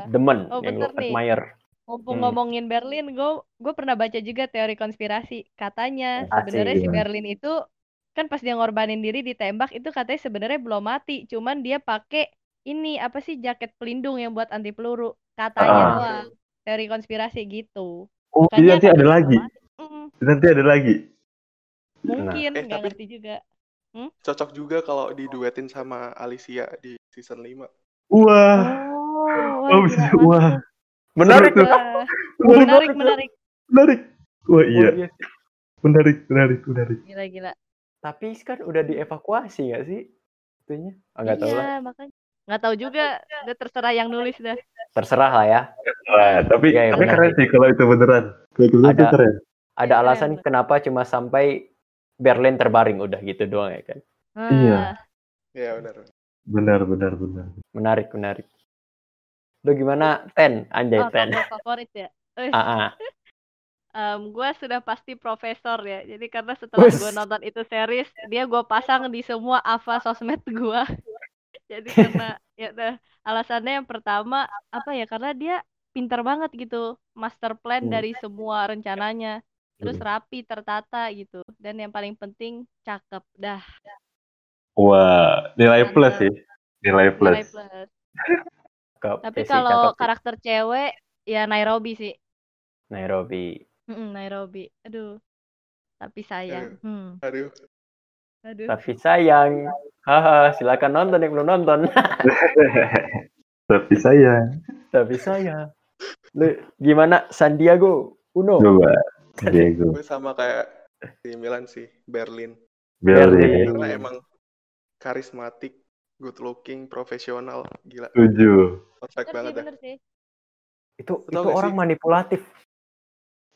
Speaker 1: demen,
Speaker 3: Oh,
Speaker 1: yang lu admire.
Speaker 3: Mumpung
Speaker 1: Hmm.
Speaker 3: ngomongin Berlin, gue gue pernah baca juga teori konspirasi. Katanya sebenarnya si? Berlin itu kan pas dia ngorbanin diri ditembak itu katanya sebenarnya belum mati, cuman dia pakai ini apa sih jaket pelindung yang buat anti peluru. Katanya
Speaker 2: Ah.
Speaker 3: doang. Teori konspirasi gitu.
Speaker 2: Oh,
Speaker 3: Makanya
Speaker 2: jadi nanti ada lagi.
Speaker 3: Mm,
Speaker 2: Nanti ada lagi.
Speaker 3: Mungkin
Speaker 4: Eh,
Speaker 3: nggak
Speaker 4: tapi-
Speaker 3: ngerti juga.
Speaker 4: Cocok juga kalau diduetin sama Alicia di season 5.
Speaker 2: Wah,
Speaker 3: Oh, wah,
Speaker 2: oh, wah.
Speaker 1: Menarik tuh.
Speaker 3: Wah,
Speaker 2: menarik,
Speaker 3: menarik, menarik.
Speaker 2: menarik. Wah iya,
Speaker 1: Oh, iya.
Speaker 2: menarik, menarik, menarik.
Speaker 3: Gila, gila.
Speaker 1: Tapi kan udah dievakuasi nggak sih? Itunya? Ah, nggak tahu lah.
Speaker 3: Iya, makanya. Nggak tahu juga. Udah terserah yang nulis dah.
Speaker 1: Terserah lah ya.
Speaker 2: Tapi
Speaker 1: Iya, iya,
Speaker 2: tapi
Speaker 1: benar
Speaker 2: keren
Speaker 1: sih.
Speaker 2: kalau itu beneran. Kalau itu beneran
Speaker 1: Ada.
Speaker 2: itu keren.
Speaker 1: Ada
Speaker 3: Iya,
Speaker 1: alasan kenapa cuma sampai Berlin terbaring udah gitu doang ya kan.
Speaker 2: Iya.
Speaker 3: Ah,
Speaker 4: Iya benar.
Speaker 2: Benar, benar, benar.
Speaker 1: Menarik, menarik. Lu gimana? Ten, anjay
Speaker 3: Oh,
Speaker 1: ten.
Speaker 3: favorit ya.
Speaker 1: Ah, ah.
Speaker 3: em, gua sudah pasti profesor ya. Jadi karena setelah gua nonton itu series, dia gua pasang di semua ava sosmed gua. Jadi karena ya udah alasannya yang pertama apa ya? Karena dia pintar banget gitu, master plan
Speaker 1: Hmm.
Speaker 3: dari semua rencananya. Terus
Speaker 2: Hmm.
Speaker 3: rapi, tertata gitu. Dan yang paling penting cakep. Dah,
Speaker 2: Wah, nilai plus sih. Nilai plus.
Speaker 3: nilai plus.
Speaker 1: Cakep,
Speaker 3: Tapi
Speaker 1: sih,
Speaker 3: kalau
Speaker 1: cakep sih.
Speaker 3: karakter cewek ya Nairobi sih.
Speaker 1: Nairobi.
Speaker 3: Mm-mm, Nairobi. Aduh. Tapi sayang. Hmm.
Speaker 4: Aduh.
Speaker 3: Aduh.
Speaker 1: Tapi sayang. Haha, silakan nonton yang belum nonton.
Speaker 2: Tapi sayang.
Speaker 1: Tapi sayang. Lu gimana Sandiago Uno?
Speaker 2: Coba, Diego.
Speaker 4: Gue sama kayak di Milan sih, Berlin.
Speaker 2: Berlin.
Speaker 1: Berlin.
Speaker 4: Karena emang karismatik, good looking, profesional, gila,
Speaker 2: Setuju.
Speaker 4: perfect
Speaker 3: Bener sih,
Speaker 4: banget dah.
Speaker 3: bener sih.
Speaker 1: Itu
Speaker 4: tau
Speaker 1: itu orang
Speaker 4: sih?
Speaker 1: manipulatif.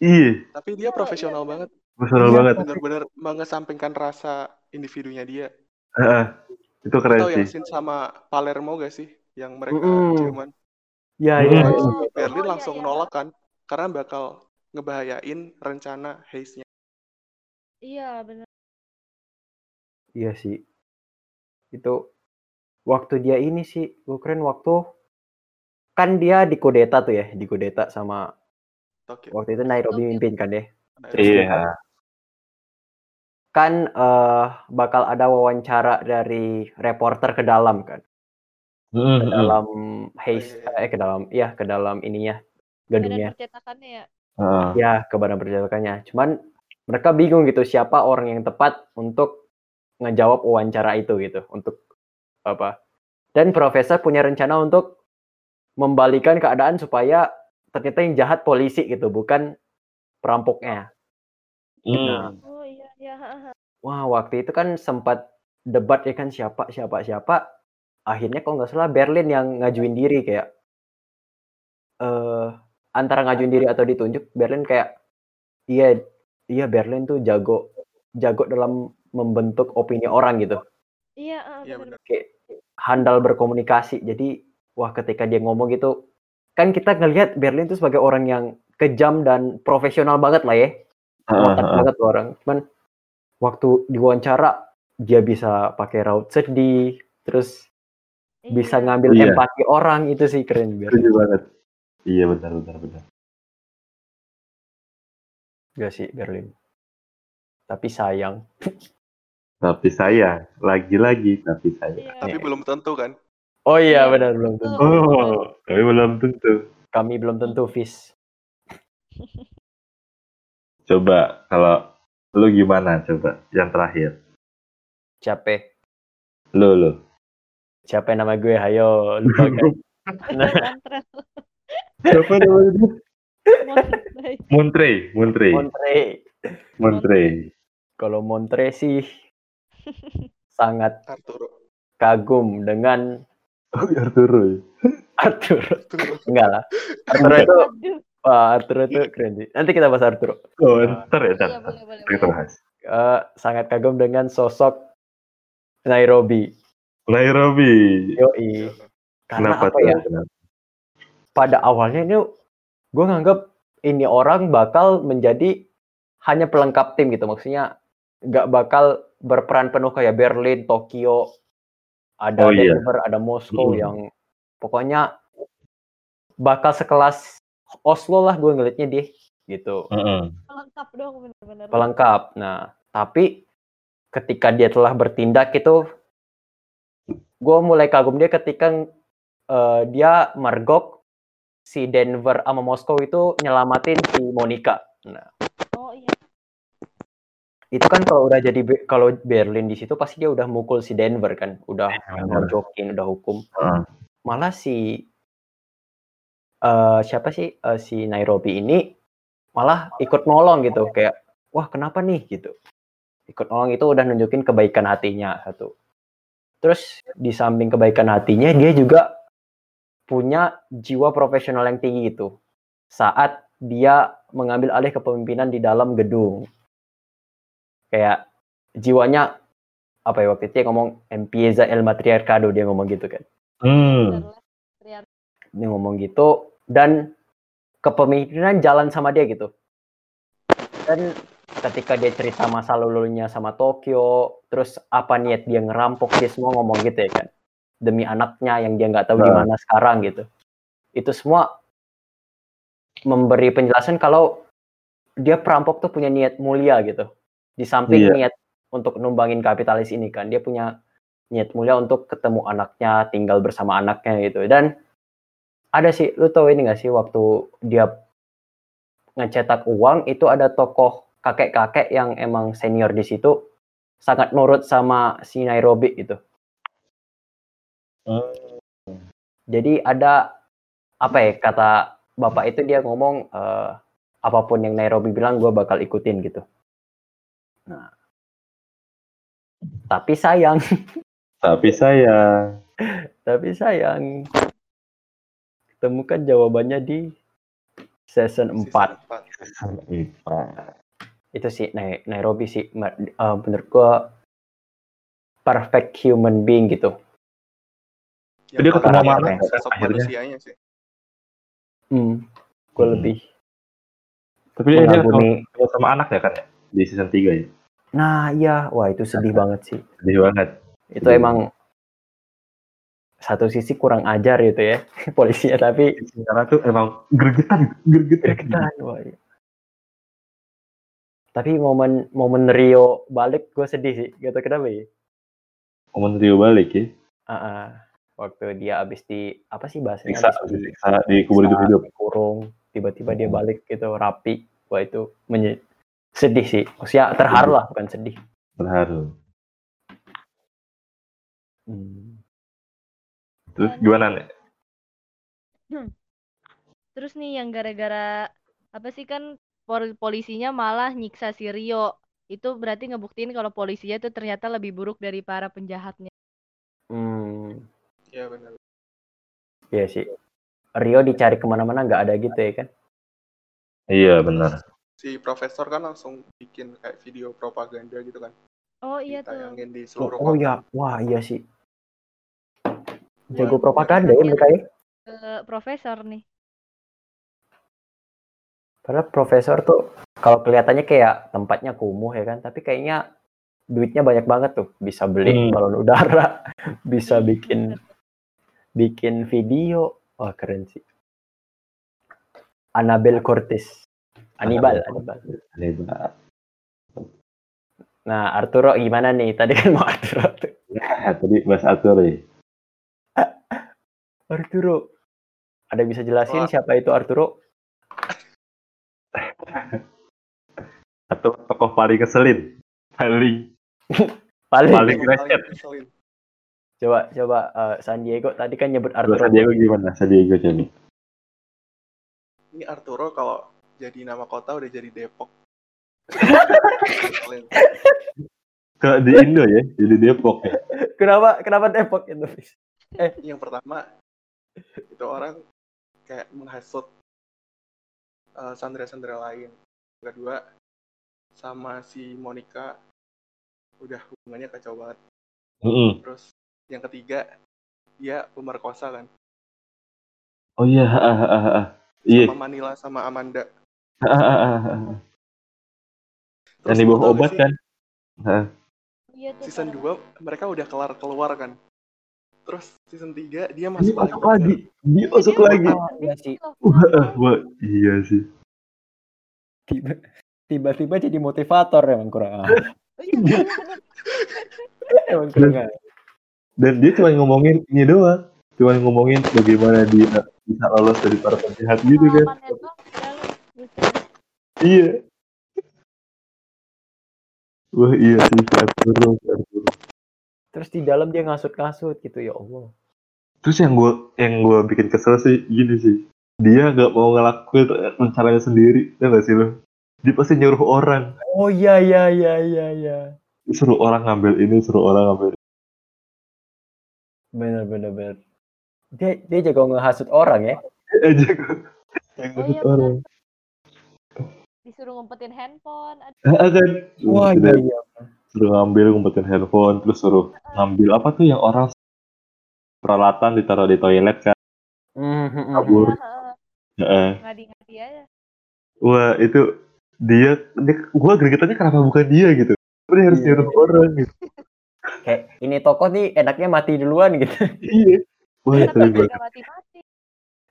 Speaker 2: Iya,
Speaker 4: Tapi dia
Speaker 3: Oh,
Speaker 4: profesional
Speaker 3: iya,
Speaker 4: banget,
Speaker 2: personal
Speaker 1: Iya.
Speaker 2: banget.
Speaker 4: bener-bener mengesampingkan rasa individunya dia.
Speaker 2: Heeh. itu keren
Speaker 4: Tahu yang
Speaker 2: sih.
Speaker 4: scene sama Palermo gak sih, yang mereka
Speaker 1: Mm-mm.
Speaker 4: ciuman?
Speaker 1: Ya, ya.
Speaker 2: Mm.
Speaker 4: si Berlin
Speaker 3: Oh, iya,
Speaker 4: langsung
Speaker 3: iya.
Speaker 4: nolak kan, karena bakal ngebahayain rencana Hayes-nya.
Speaker 3: Iya, bener.
Speaker 1: Iya sih. Itu waktu dia ini sih, gue keren waktu kan dia dikudeta tuh ya, dikudeta sama
Speaker 4: Tokyo.
Speaker 1: waktu itu Nairobi
Speaker 3: Tokyo.
Speaker 1: mimpin kan deh.
Speaker 2: Iya.
Speaker 1: Kan eh, bakal ada wawancara dari reporter ke dalam kan, ke
Speaker 2: Mm-mm.
Speaker 1: dalam Hayes,
Speaker 4: iya, iya.
Speaker 1: eh ke dalam, iya ke dalam ininya
Speaker 3: Badan
Speaker 1: gedungnya.
Speaker 3: percetakannya ya.
Speaker 2: Heeh.
Speaker 1: Ya, ke badan percetakannya. Cuman mereka bingung gitu siapa orang yang tepat untuk ngejawab wawancara itu gitu, untuk apa. Dan profesor punya rencana untuk membalikan keadaan supaya ternyata yang jahat polisi gitu, bukan perampoknya.
Speaker 2: Mm.
Speaker 1: Nah,
Speaker 3: Oh iya, iya.
Speaker 1: wah waktu itu kan sempat debat ya kan siapa siapa siapa. Akhirnya kalau nggak salah Berlin yang ngajuin diri kayak eh antara ngajuin diri atau ditunjuk Berlin kayak iya iya Berlin tuh jago jago dalam membentuk opini orang gitu
Speaker 3: Iya, ah,
Speaker 4: Iya benar.
Speaker 1: kayak handal berkomunikasi jadi wah ketika dia ngomong gitu kan kita ngelihat Berlin tuh sebagai orang yang kejam dan profesional banget lah ya
Speaker 2: Heeh,
Speaker 1: ngotak
Speaker 2: heeh.
Speaker 1: banget tuh orang cuman waktu diwawancara dia bisa pakai raut sedih terus bisa
Speaker 3: Iya.
Speaker 1: ngambil
Speaker 2: Iya.
Speaker 1: empati orang itu sih keren Berlin
Speaker 2: Setuju banget. Iya benar benar benar.
Speaker 1: Gak sih Berlin tapi sayang
Speaker 2: Tapi sayang, lagi-lagi tapi sayang.
Speaker 3: Iya.
Speaker 4: Tapi belum tentu kan.
Speaker 1: oh iya benar belum tentu
Speaker 2: Oh, tapi belum tentu.
Speaker 1: kami belum tentu Fis
Speaker 2: Coba kalau lu gimana coba yang terakhir?
Speaker 1: siapa
Speaker 2: Lu lu.
Speaker 1: siapa nama gue hayo lupa kan
Speaker 3: Montreal.
Speaker 2: Siapa dia?
Speaker 3: Montreal.
Speaker 2: Montre, Montre,
Speaker 1: Montre
Speaker 2: Montre.
Speaker 1: kalau Montre sih sangat
Speaker 4: Arturo.
Speaker 1: kagum dengan
Speaker 2: Oh, Arturo. ya?
Speaker 1: Arthur
Speaker 4: Arturo.
Speaker 1: enggak lah Arthur itu wah Arthur itu keren sih nanti kita bahas Arthur
Speaker 2: Oh, ntar ya, ntar.
Speaker 3: Iya,
Speaker 2: Kita bahas.
Speaker 1: Eh, sangat kagum dengan sosok Nairobi
Speaker 2: Nairobi.
Speaker 1: yoi karena
Speaker 2: Kenapa
Speaker 1: apa ya
Speaker 2: Kenapa?
Speaker 1: pada awalnya ini gue nganggap ini orang bakal menjadi hanya pelengkap tim gitu maksudnya nggak bakal berperan penuh kayak Berlin, Tokyo, ada
Speaker 2: Oh, iya.
Speaker 1: Denver, ada Moskow
Speaker 2: Mm.
Speaker 1: yang pokoknya bakal sekelas Oslo lah gue ngelihatnya dia gitu
Speaker 2: Heeh.
Speaker 3: Pelengkap dong bener-bener.
Speaker 1: pelengkap. Nah tapi ketika dia telah bertindak itu gue mulai kagum dia ketika eh, dia mergok si Denver sama Moskow itu nyelamatin si Monica. Nah. Itu kan kalau udah jadi kalau Berlin di situ pasti dia udah mukul si Denver kan, udah
Speaker 2: benar.
Speaker 1: jokin, udah hukum.
Speaker 2: Heeh.
Speaker 1: Malah si eh siapa sih eh, si Nairobi ini malah ikut nolong gitu kayak wah kenapa nih gitu. Ikut nolong itu udah nunjukin kebaikan hatinya satu. Terus di samping kebaikan hatinya dia juga punya jiwa profesional yang tinggi gitu. Saat dia mengambil alih kepemimpinan di dalam gedung. Kayak jiwanya apa ya waktu itu dia ngomong empieza el matriarcado dia ngomong gitu kan.
Speaker 2: Hmm.
Speaker 1: Dia ngomong gitu dan kepemimpinan jalan sama dia gitu. Dan ketika dia cerita masa lalunya sama Tokyo, terus apa niat dia ngerampok dia semua ngomong gitu ya kan. Demi anaknya yang dia nggak tahu di
Speaker 2: Nah.
Speaker 1: mana sekarang gitu. Itu semua memberi penjelasan kalau dia perampok tuh punya niat mulia gitu. Di samping
Speaker 2: Iya.
Speaker 1: niat untuk numbangin kapitalis ini kan, dia punya niat mulia untuk ketemu anaknya, tinggal bersama anaknya gitu. Dan ada sih, lu tahu ini gak sih waktu dia ngecetak uang itu ada tokoh kakek-kakek yang emang senior di situ sangat nurut sama si Nairobi gitu.
Speaker 2: Hmm.
Speaker 1: Jadi ada apa ya kata bapak itu dia ngomong eh, apa pun yang Nairobi bilang gue bakal ikutin gitu. Nah, tapi sayang,
Speaker 2: Tapi saya
Speaker 1: tapi sayang temukan jawabannya di season 4.
Speaker 4: Season empat.
Speaker 1: itu sih Nai- Nairobi sih eh, menurut gua perfect human being gitu
Speaker 2: Dia
Speaker 4: Yang
Speaker 2: ketemu
Speaker 1: sama anak
Speaker 4: sosok
Speaker 2: akhirnya.
Speaker 4: manusianya sih.
Speaker 1: hmm, gua
Speaker 2: Hmm.
Speaker 1: lebih
Speaker 2: tapi dia, ketemu sama anak ya kan ya di season 3 ya.
Speaker 1: nah iya wah itu sedih banget sih
Speaker 2: Sedih banget.
Speaker 1: itu
Speaker 2: Sedih
Speaker 1: emang satu sisi kurang ajar gitu ya polisinya tapi
Speaker 2: Karena tuh emang gergetan, gergetan.
Speaker 1: gregetan wah iya. tapi momen momen Rio balik gue sedih sih gak tau kenapa ya
Speaker 2: Momen Rio balik ya.
Speaker 1: Ah, ah. waktu dia abis di apa sih bahasanya
Speaker 2: Siksa,
Speaker 1: abis di
Speaker 2: siksa di kubur hidup-hidup.
Speaker 1: kurung tiba-tiba dia
Speaker 2: Hmm.
Speaker 1: balik gitu rapi wah itu menye- sedih sih maksudnya terharu lah bukan sedih
Speaker 2: Terharu.
Speaker 1: Hmm.
Speaker 2: Terus gimana nih?
Speaker 3: Terus nih yang gara-gara apa sih kan pol- polisinya malah nyiksa si Rio. Itu berarti ngebuktiin kalau polisinya tuh ternyata lebih buruk dari para penjahatnya.
Speaker 1: Hmm,
Speaker 4: Iya benar.
Speaker 1: iya sih Rio dicari ke mana-mana nggak ada gitu ya kan
Speaker 2: Iya benar.
Speaker 4: Si profesor kan langsung bikin kayak video propaganda gitu kan.
Speaker 3: Oh iya tuh.
Speaker 4: Ditayangin di
Speaker 1: oh,
Speaker 4: seluruh
Speaker 1: oh
Speaker 4: kota.
Speaker 1: ya wah iya sih jago
Speaker 4: Buat-
Speaker 1: propaganda ya mereka ya
Speaker 3: Ke profesor nih.
Speaker 1: padahal profesor tuh kalau kelihatannya kayak tempatnya kumuh ya kan tapi kayaknya duitnya banyak banget tuh bisa beli
Speaker 2: Hmm.
Speaker 1: balon udara bisa bikin bikin video wah keren sih Annabel Cortez Anibal Anibal
Speaker 2: Hebat.
Speaker 1: nah Arturo gimana nih tadi kan mau Arturo tuh
Speaker 2: Ya, tadi bahas Arthur ya.
Speaker 1: Arturo ada bisa jelasin
Speaker 4: Wah.
Speaker 1: siapa itu Arturo
Speaker 2: Atau tokoh paling keselin. Paling
Speaker 1: paling
Speaker 2: Paling
Speaker 4: keselin.
Speaker 1: coba coba eh, San Diego tadi kan nyebut Arturo
Speaker 2: San Diego gimana? San Diego jadi.
Speaker 4: Ini Arturo kalau jadi nama kota udah jadi Depok.
Speaker 2: Ke di Indo ya, jadi Depok ya.
Speaker 1: kenapa kenapa Depok itu Fis?
Speaker 4: yang pertama itu orang kayak menghasut eh, sandera-sandera lain. Yang kedua sama si Monica udah hubungannya kacau banget.
Speaker 2: Mm-mm.
Speaker 4: Terus yang ketiga dia pemerkosa kan
Speaker 2: Oh iya, ah, ah, ah, ah. Iya.
Speaker 4: sama Manila sama Amanda. Terus
Speaker 2: Dan di bawah
Speaker 4: gak
Speaker 2: obat
Speaker 4: sih,
Speaker 2: kan?
Speaker 3: Iya tuh.
Speaker 4: Season
Speaker 3: parah
Speaker 4: 2 mereka udah kelar keluar kan. Terus season 3 dia
Speaker 2: Dia
Speaker 4: masuk,
Speaker 2: masuk
Speaker 4: lagi.
Speaker 2: lagi. Dia
Speaker 3: banget.
Speaker 2: masuk
Speaker 3: Iya,
Speaker 2: lagi.
Speaker 3: dia
Speaker 1: Iya sih.
Speaker 2: Wah, ah, wah, iya sih.
Speaker 1: Tiba- tiba-tiba jadi motivator emang kurang
Speaker 3: Iya,
Speaker 1: emang kurang ajar.
Speaker 2: Dan dia cuma ngomongin ini doang. Cuma ngomongin bagaimana dia bisa lolos dari para penjahat gitu kan.
Speaker 3: Pengalamannya doang, udah lu. Gitu.
Speaker 2: Iya. Wah iya sih Arturo, Arturo.
Speaker 1: Terus di dalam dia ngasut-ngasut gitu ya Allah.
Speaker 2: Terus yang gue yang gue bikin kesel sih gini sih. Dia gak mau ngelakuin rencananya sendiri, ya gak sih lo? Dia pasti nyuruh orang,
Speaker 1: Oh iya iya iya iya iya.
Speaker 2: suruh orang ngambil ini, suruh orang ngambil ini.
Speaker 1: Bener bener bener. Dia dia jago ngehasut orang ya.
Speaker 2: aja gue. Yang
Speaker 3: Oh
Speaker 2: ngasut
Speaker 3: iya
Speaker 2: orang.
Speaker 3: Disuruh ngumpetin handphone. Aduh,
Speaker 2: Ah, kan?
Speaker 1: Wah iya iya.
Speaker 2: suruh ngambil ngumpetin handphone, terus suruh ngambil apa tuh yang orang peralatan ditaruh di toilet kan?
Speaker 1: Hmm, hmm, hmm.
Speaker 2: Kabur.
Speaker 3: iya, heeh. Ngadi-ngadi aja.
Speaker 2: Wah itu dia, dia gua gregetannya kenapa bukan dia gitu? Dia harus
Speaker 1: Iya.
Speaker 2: nyuruh orang gitu?
Speaker 1: Kayak ini toko nih enaknya mati duluan gitu.
Speaker 2: Iya. Wah
Speaker 3: Tapi
Speaker 2: banget.
Speaker 3: nggak mati-mati.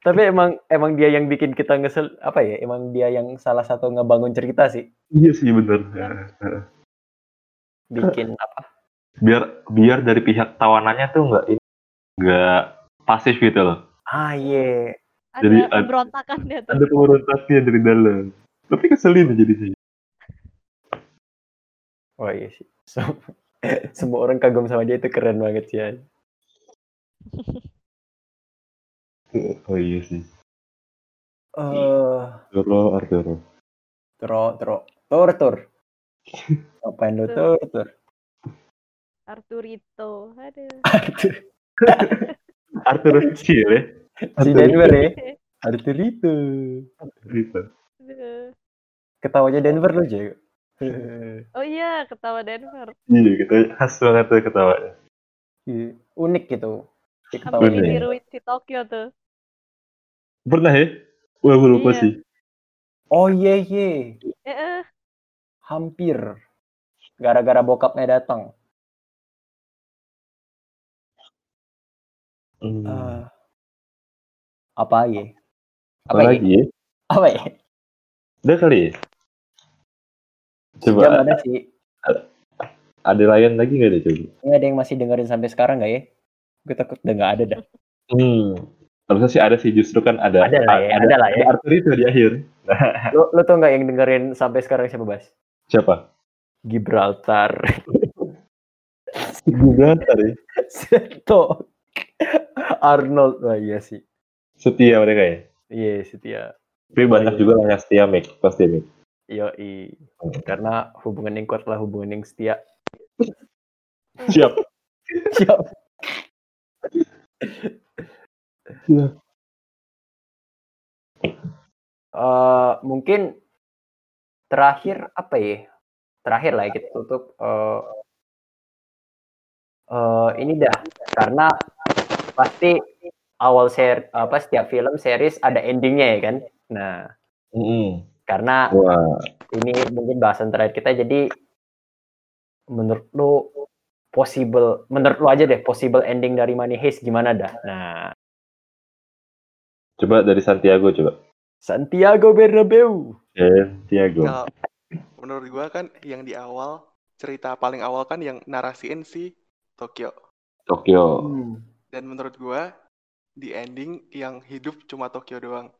Speaker 1: Tapi emang emang dia yang bikin kita ngesel apa ya? Emang dia yang salah satu ngebangun cerita sih.
Speaker 2: Iya sih bener.
Speaker 1: Bikin apa?
Speaker 2: Biar biar dari pihak tawanannya tuh nggak nggak pasif gitu loh.
Speaker 1: Ah iya.
Speaker 3: Ada
Speaker 2: Jadi ad-
Speaker 3: pemberontakan dia tuh.
Speaker 2: Ada pemberontaknya dari dalam. Tapi keselin jadi sih.
Speaker 1: Oh iya sih. So- semua orang kagum sama dia itu keren banget sih. ya.
Speaker 2: Oh iya sih.
Speaker 1: Eh,
Speaker 2: Arturo, Arturo.
Speaker 1: tro tro tur tur. Apain lu tur tur?
Speaker 3: Arturito. Aduh.
Speaker 2: Arturo kecil ya.
Speaker 1: Si Denver ya.
Speaker 2: Gitu.
Speaker 3: Aduh.
Speaker 1: Ketawanya Denver lu jago.
Speaker 3: Oh iya, ketawa Denver.
Speaker 2: Iya kita khas banget tuh ketawanya.
Speaker 1: Iya, Unik gitu. Si.
Speaker 2: Bener.
Speaker 3: ditiruin si Tokyo tuh.
Speaker 2: Pernah ya? Wah gue lupa
Speaker 3: Iya.
Speaker 2: sih.
Speaker 1: Oh iya iya.
Speaker 3: Eh, eh.
Speaker 1: Hampir. Gara-gara bokapnya datang.
Speaker 2: Hmm.
Speaker 1: Eh, apa ya?
Speaker 2: Apa
Speaker 1: Apa
Speaker 2: lagi ya?
Speaker 1: Apa ya?
Speaker 2: Udah kali ya? Coba
Speaker 1: Jam ada sih.
Speaker 2: ada lain lagi nggak deh coba?
Speaker 1: Ini ada yang masih dengerin sampai sekarang nggak ya? Gue takut udah nggak ada dah.
Speaker 2: Hmm. Harusnya sih ada sih justru kan ada
Speaker 1: Ada lah ya, ada lah ya.
Speaker 2: Arthur itu di akhir.
Speaker 1: Lo, lo tau nggak yang dengerin sampai sekarang siapa Bas?
Speaker 2: Siapa?
Speaker 1: Gibraltar.
Speaker 2: Gibraltar ya.
Speaker 1: Seto. Arnold. Wah iya sih.
Speaker 2: Setia mereka ya.
Speaker 1: Iya setia.
Speaker 2: Tapi banyak
Speaker 1: iya.
Speaker 2: juga lah yang setia Mik, pasti Mik.
Speaker 1: Yoi. Karena hubungan yang kuat lah hubungan yang setia.
Speaker 2: Siap.
Speaker 1: Siap. Eh, mungkin terakhir apa ya? Terakhir lah ya, kita tutup. eh eh, ini dah karena pasti awal share apa setiap film series ada endingnya ya kan. Nah
Speaker 2: Mm-mm.
Speaker 1: karena
Speaker 2: Wah,
Speaker 1: ini mungkin bahasan terakhir kita jadi menurut lu possible menurut lu aja deh possible ending dari Money Heist gimana dah? Nah
Speaker 2: coba dari Santiago coba.
Speaker 1: Santiago Bernabeu.
Speaker 2: Santiago.
Speaker 4: Kalau menurut gua kan yang di awal cerita paling awal kan yang narasiin si Tokyo.
Speaker 2: Tokyo.
Speaker 1: Hmm.
Speaker 4: Dan menurut gua di ending yang hidup cuma Tokyo doang.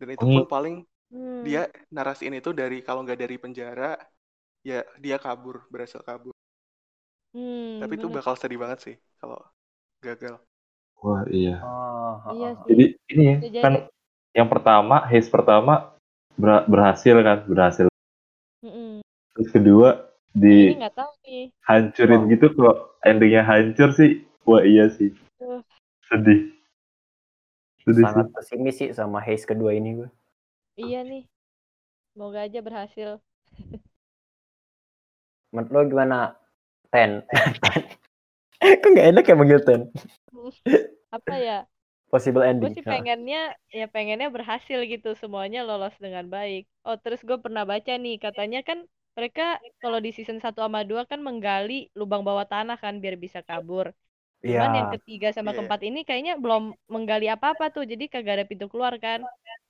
Speaker 4: Dan itu pun paling
Speaker 3: Hmm.
Speaker 4: dia narasiin itu dari kalau nggak dari penjara ya dia kabur berhasil kabur.
Speaker 3: Hmm,
Speaker 4: Tapi itu bakal sedih banget sih kalau gagal.
Speaker 2: Wah iya.
Speaker 1: Ah, ah,
Speaker 3: Iya sih.
Speaker 2: Jadi ini ya kan
Speaker 3: jadi.
Speaker 2: yang pertama, haze pertama ber- berhasil kan, berhasil.
Speaker 3: Mm-mm.
Speaker 2: Terus kedua
Speaker 3: nggak tahu nih.
Speaker 1: Oh.
Speaker 2: gitu kalau endingnya hancur sih. Wah iya sih.
Speaker 3: Tuh.
Speaker 2: Sedih. Sedih
Speaker 1: sangat
Speaker 2: sih.
Speaker 1: pesimis sih sama Haze kedua ini gue.
Speaker 3: Iya nih. Semoga aja berhasil.
Speaker 1: Menurut lo gimana? Ten. Kok nggak enak ya manggil Ten?
Speaker 3: Apa ya?
Speaker 1: Possible
Speaker 3: Gue
Speaker 1: ending.
Speaker 3: sih
Speaker 1: Ah.
Speaker 3: pengennya ya pengennya berhasil gitu semuanya lolos dengan baik. Oh terus gue pernah baca nih katanya kan mereka kalau di season 1 sama 2 kan menggali lubang bawah tanah kan biar bisa kabur. Cuman
Speaker 1: Iya.
Speaker 3: yang ketiga sama
Speaker 4: Iya.
Speaker 3: keempat ini kayaknya belum menggali apa-apa tuh jadi kagak ada pintu keluar kan.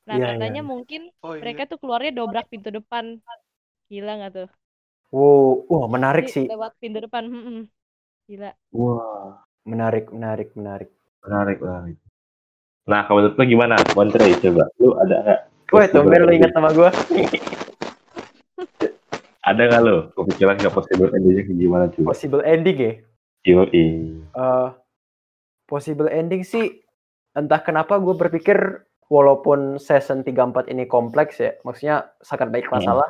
Speaker 3: Nah
Speaker 1: Iya, iya.
Speaker 3: katanya mungkin
Speaker 4: Oh iya.
Speaker 3: mereka tuh keluarnya dobrak pintu depan. Gila nggak tuh?
Speaker 1: Wow, wah menarik
Speaker 3: Jadi
Speaker 1: sih.
Speaker 3: lewat pintu depan. mm-mm. Gila.
Speaker 2: Wah,
Speaker 1: Menarik, menarik, menarik.
Speaker 2: Menarik menarik. Nah, kalau menurut lo gimana? Montre coba. Lu ada nggak?
Speaker 1: Wah, tumben lo ingat nama gue.
Speaker 2: Ada nggak lo? Kepikiran nggak possible endingnya kayak gimana cuy?
Speaker 1: Possible ending ya?
Speaker 2: Yoi.
Speaker 1: Eh, possible ending sih entah kenapa gue berpikir walaupun season 34 ini kompleks ya, maksudnya sangat baik
Speaker 2: Hmm.
Speaker 1: masalah,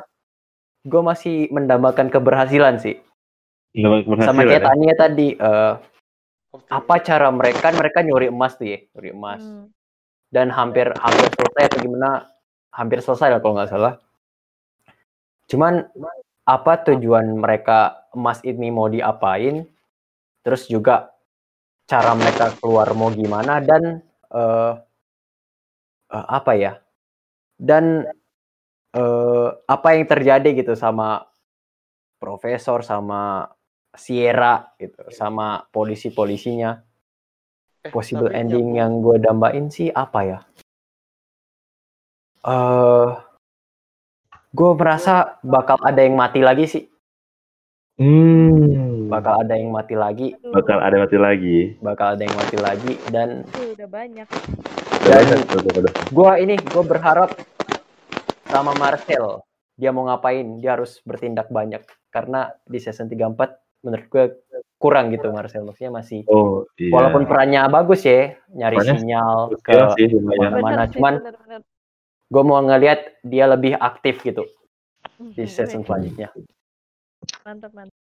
Speaker 1: gue masih mendambakan keberhasilan sih.
Speaker 2: Berhasil
Speaker 1: Sama kayak
Speaker 2: ya?
Speaker 1: Tania tadi, eh,
Speaker 4: Optimis.
Speaker 1: Apa cara mereka mereka nyuri emas tuh ya, nyuri emas.
Speaker 3: Hmm.
Speaker 1: Dan hampir hampir selesai atau gimana? Hampir selesai lah kalau nggak salah. Cuman apa tujuan mereka emas ini mau diapain? Terus juga cara mereka keluar mau gimana dan eh eh, apa ya? Dan eh apa yang terjadi gitu sama profesor sama Sierra gitu, sama polisi-polisinya.
Speaker 4: Eh,
Speaker 1: Possible ending yang gue dambain sih apa ya? Eh gue merasa bakal ada yang mati lagi sih,
Speaker 2: Hmm.
Speaker 1: bakal ada yang mati lagi,
Speaker 2: Bakal ada mati lagi.
Speaker 1: bakal ada yang mati lagi dan
Speaker 3: itu udah banyak.
Speaker 1: Dan-
Speaker 2: udah.
Speaker 1: gue ini gue berharap sama Marcel dia mau ngapain dia harus bertindak banyak karena di season 34 menurut gue kurang gitu Marcel maksudnya masih
Speaker 2: Oh iya.
Speaker 1: walaupun perannya bagus ya nyari
Speaker 2: Perannya
Speaker 1: sinyal ke
Speaker 2: sih lumayan.
Speaker 1: Mana-mana,
Speaker 3: sih,
Speaker 1: cuman- gue mau ngelihat dia lebih aktif gitu di
Speaker 3: Mhm,
Speaker 1: season selanjutnya
Speaker 3: Mantap, mantap.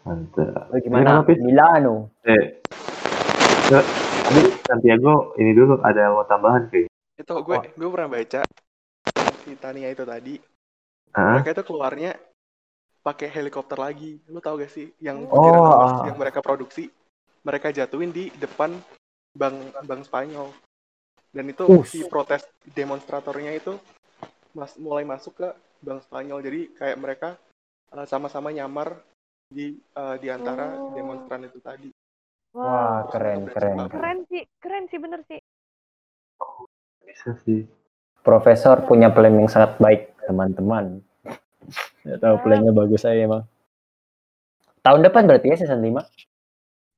Speaker 2: Mantap.
Speaker 1: Lu gimana? Milano
Speaker 2: Eh, ke- tadi Santiago ini dulu ada yang mau tambahan kayak.
Speaker 4: Itu gue
Speaker 1: Oh.
Speaker 4: gue pernah baca si Tania itu tadi.
Speaker 2: Hah?
Speaker 4: Mereka itu keluarnya pakai helikopter lagi. Lu tau gak sih yang
Speaker 1: Oh,
Speaker 4: emas
Speaker 1: ah.
Speaker 4: yang mereka produksi mereka jatuhin di depan bank bank Spanyol. Dan itu
Speaker 1: Us.
Speaker 4: si protes demonstratornya itu mas, mulai masuk ke bank Spanyol. Jadi kayak mereka uh, sama-sama nyamar di uh, di antara
Speaker 3: Oh.
Speaker 4: demonstran itu tadi.
Speaker 1: wah
Speaker 3: Wow.
Speaker 1: keren keren
Speaker 3: Keren sih, keren sih bener sih.
Speaker 2: Bisa sih.
Speaker 1: Profesor punya plan yang sangat baik teman-teman ya tahu plannya bagus saya emang tahun depan berarti ya season 5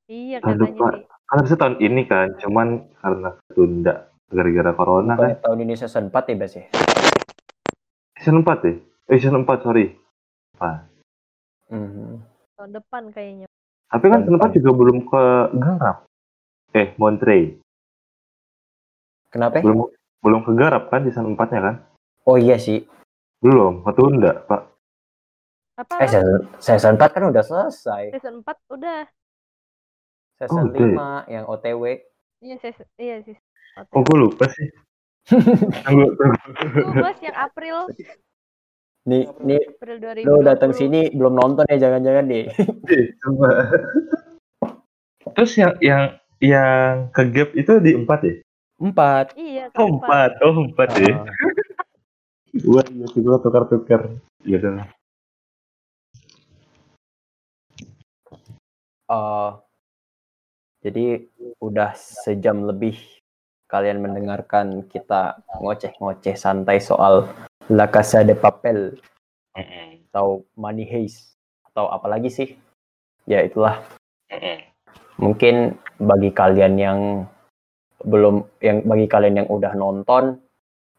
Speaker 3: Iya
Speaker 2: Tahun
Speaker 3: katanya
Speaker 2: depan.
Speaker 3: sih.
Speaker 2: Kan harusnya tahun ini kan, cuman karena ketunda gara-gara corona kan.
Speaker 1: Bukannya tahun ini season 4 ya Bas ya
Speaker 2: Season 4 ya? Eh, season 4, sorry.
Speaker 1: Mhm.
Speaker 3: Tahun depan kayaknya.
Speaker 2: Tapi kan season 4
Speaker 1: depan.
Speaker 2: juga belum ke Garap. Eh, Monterey.
Speaker 1: kenapa ya?
Speaker 2: Belum belum ke Garap kan season 4-nya kan?
Speaker 1: oh iya sih
Speaker 2: Belum, ketunda, Pak.
Speaker 3: Apa?
Speaker 1: eh season, season 4 kan udah selesai
Speaker 3: season 4 udah.
Speaker 1: season
Speaker 2: Oh, udah ya?
Speaker 1: 5 yang OTW
Speaker 3: Iya, season, iya sih.
Speaker 2: Oh, gue lupa sih. Tunggu, tunggu.
Speaker 3: Itu Bas yang April,
Speaker 1: nih nih
Speaker 3: April 2020.
Speaker 1: lu datang sini belum nonton ya jangan-jangan nih
Speaker 2: Eh, coba. Terus yang yang yang ke gap itu di 4 ya?
Speaker 1: empat
Speaker 3: Iya,
Speaker 2: Oh,
Speaker 3: keempat.
Speaker 2: 4. Oh, 4 ya.
Speaker 1: Ah,
Speaker 2: Wah, iya sih gue tukar-tukar. Iya udah.
Speaker 1: eh, jadi udah sejam lebih kalian mendengarkan kita ngoceh-ngoceh santai soal La Casa de Papel atau Money Heist atau apalagi sih ya itulah mungkin bagi kalian yang belum yang bagi kalian yang udah nonton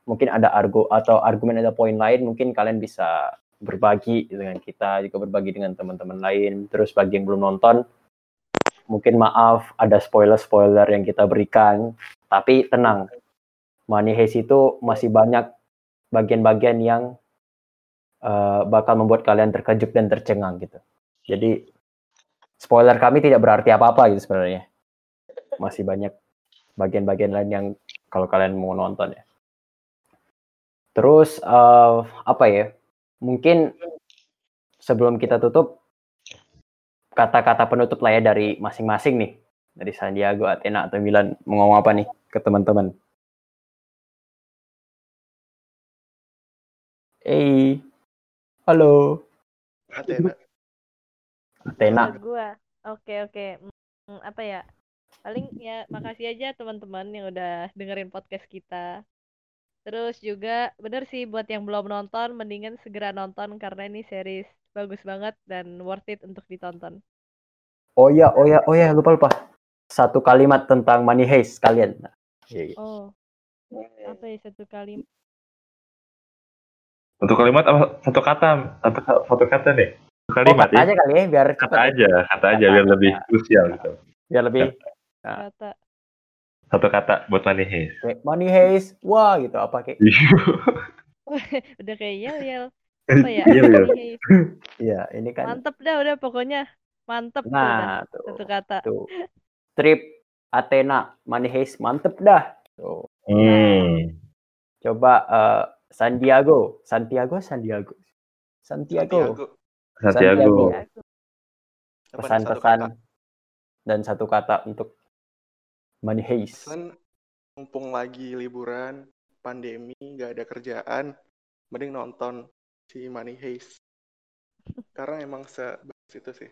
Speaker 1: mungkin ada argo atau argumen ada poin lain mungkin kalian bisa berbagi dengan kita juga berbagi dengan teman-teman lain terus bagi yang belum nonton mungkin maaf ada spoiler-spoiler yang kita berikan tapi tenang Money Heist itu masih banyak bagian-bagian yang eh, bakal membuat kalian terkejut dan tercengang gitu jadi spoiler kami tidak berarti apa-apa gitu sebenarnya. Masih banyak bagian-bagian lain yang kalau kalian mau nonton ya. Terus eh, apa ya? Mungkin sebelum kita tutup kata-kata penutup lah ya dari masing-masing nih. Dari Sandiago, Athena atau Milan mau ngomong apa nih ke teman-teman? Hey, halo,
Speaker 4: Athena.
Speaker 1: Athena.
Speaker 3: Gua. Oke, oke. Hmm, apa ya? Paling ya makasih aja teman-teman yang udah dengerin podcast kita. Terus juga bener sih buat yang belum nonton mendingan segera nonton karena ini series bagus banget dan worth it untuk ditonton.
Speaker 1: Oh ya, oh ya, oh ya, lupa lupa. Satu kalimat tentang Money Heist kalian. Nah, iya, iya.
Speaker 3: Oh, apa ya satu kali?
Speaker 2: Satu kalimat apa satu kata? Satu, satu kata nih. Satu
Speaker 1: Oh,
Speaker 2: kalimat
Speaker 1: kata
Speaker 2: ya.
Speaker 1: aja kali ya biar
Speaker 2: Kata
Speaker 1: cepet
Speaker 2: aja, kata aja biar lebih krusial gitu.
Speaker 1: Biar lebih
Speaker 3: Kata
Speaker 2: Satu kata buat Money Heist.
Speaker 1: kayak money haze. Wah, gitu apa kayak.
Speaker 3: udah kayak yel yel. Apa ya?
Speaker 2: Iya, iya.
Speaker 3: Money heist.
Speaker 1: Iya, ini kan.
Speaker 3: Mantep dah udah pokoknya. Mantep tuh.
Speaker 1: Nah,
Speaker 3: Satu
Speaker 1: tuh.
Speaker 3: kata.
Speaker 1: tuh. Trip Athena money haze mantep dah. Tuh.
Speaker 2: Hmm.
Speaker 1: Coba eh, Santiago, Santiago, Santiago. Santiago.
Speaker 2: Santiago.
Speaker 4: Satu
Speaker 1: Pesan-pesan
Speaker 4: kata?
Speaker 1: dan satu kata untuk money haze.
Speaker 4: Pesan mumpung lagi liburan, pandemi, nggak ada kerjaan, mending nonton si Money Heist. Karena emang sebagus itu sih.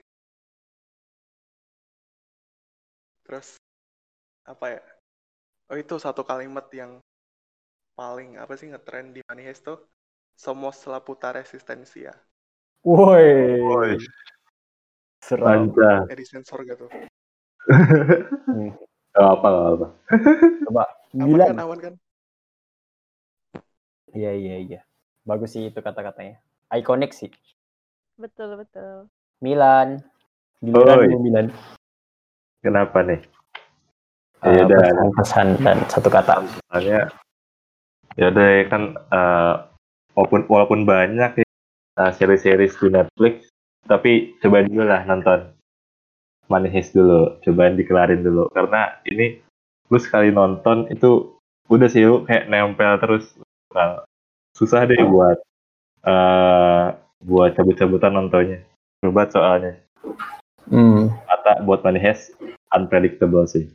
Speaker 4: Terus apa ya? Oh itu satu kalimat yang paling apa sih ngetrend di Money Heist tuh? Somos la puta resistencia.
Speaker 1: Woi.
Speaker 2: Woi.
Speaker 1: Seram.
Speaker 2: Mantap.
Speaker 4: Eh di sensor gak tuh?
Speaker 1: Hmm.
Speaker 2: Gak apa, gak apa.
Speaker 1: Coba
Speaker 4: Aman
Speaker 1: Milan.
Speaker 4: kan, aman kan?
Speaker 1: Iya iya iya. Bagus sih itu kata-katanya. Ikonik sih.
Speaker 3: Betul betul.
Speaker 1: Milan. Giliran
Speaker 2: Oi.
Speaker 1: lu, Milan.
Speaker 2: Kenapa nih?
Speaker 1: Eh,
Speaker 2: Ya udah.
Speaker 1: pesan-pesan dan satu kata.
Speaker 2: Soalnya ya udah ya kan eh, walaupun walaupun banyak ya eh, seri-series di Netflix, tapi coba dulu lah nonton Money Heist dulu, cobain dikelarin dulu karena ini lu sekali nonton itu udah sih lu kayak nempel terus Nah, susah deh buat eh buat cabut-cabutan nontonnya. Coba soalnya
Speaker 1: Hmm.
Speaker 2: kata buat Heist unpredictable sih.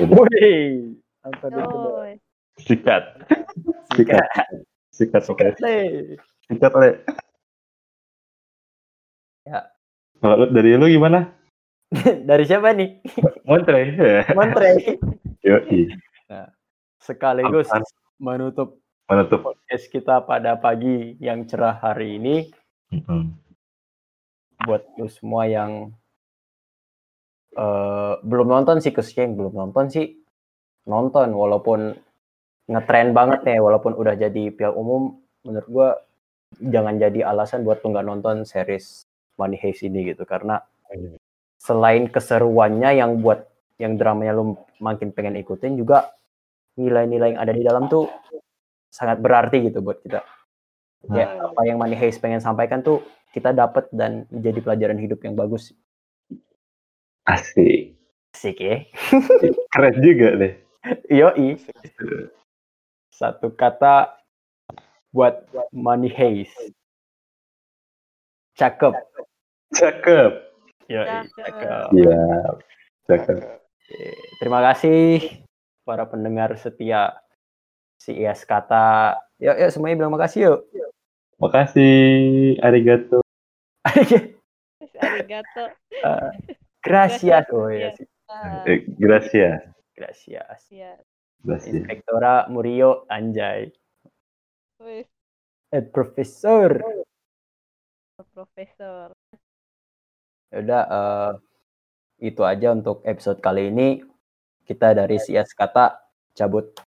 Speaker 1: Woi. Unpredictable.
Speaker 3: Oh,
Speaker 2: Sikat,
Speaker 1: Sikat.
Speaker 2: sikat, sikat,
Speaker 1: Sikat,
Speaker 2: sikat,
Speaker 1: Le.
Speaker 2: sikat, le.
Speaker 1: Ya.
Speaker 2: Kalau dari lu gimana?
Speaker 1: Dari siapa nih?
Speaker 2: Montre.
Speaker 1: Montre.
Speaker 2: Yoi.
Speaker 1: Sekaligus
Speaker 2: Apaan?
Speaker 1: menutup
Speaker 2: Menutup.
Speaker 1: podcast kita pada pagi yang cerah hari ini
Speaker 2: Mm-mm.
Speaker 1: buat lu semua yang eh, belum nonton sih khususnya yang belum nonton sih nonton walaupun ngetren banget nih walaupun udah jadi piala umum menurut gua jangan jadi alasan buat lu nggak nonton series Money Heist ini gitu karena selain keseruannya yang buat yang dramanya lu makin pengen ikutin juga nilai-nilai yang ada di dalam tuh sangat berarti gitu buat kita ya apa yang Money Heist pengen sampaikan tuh kita dapat dan menjadi pelajaran hidup yang bagus
Speaker 2: Asik.
Speaker 1: asik ya
Speaker 2: Keren juga deh.
Speaker 1: yoi
Speaker 4: Asik.
Speaker 1: satu kata buat Money Heist cakep
Speaker 2: Cakep.
Speaker 3: Cakep.
Speaker 1: cakep
Speaker 2: Iya. Cakep.
Speaker 1: Terima kasih para pendengar setia si IS kata yuk yuk semuanya bilang makasih yuk
Speaker 2: Makasih. Arigato.
Speaker 3: Arigato.
Speaker 1: Eh, gracias oh ya sih.
Speaker 3: Ah,
Speaker 2: Eh, gracias.
Speaker 1: gracias
Speaker 3: ya.
Speaker 2: Gracias.
Speaker 1: Inspektora Murio Anjay
Speaker 3: Wih,
Speaker 1: eh profesor
Speaker 3: profesor.
Speaker 1: Udah eh, itu aja untuk episode kali ini. Kita dari CS Kata cabut.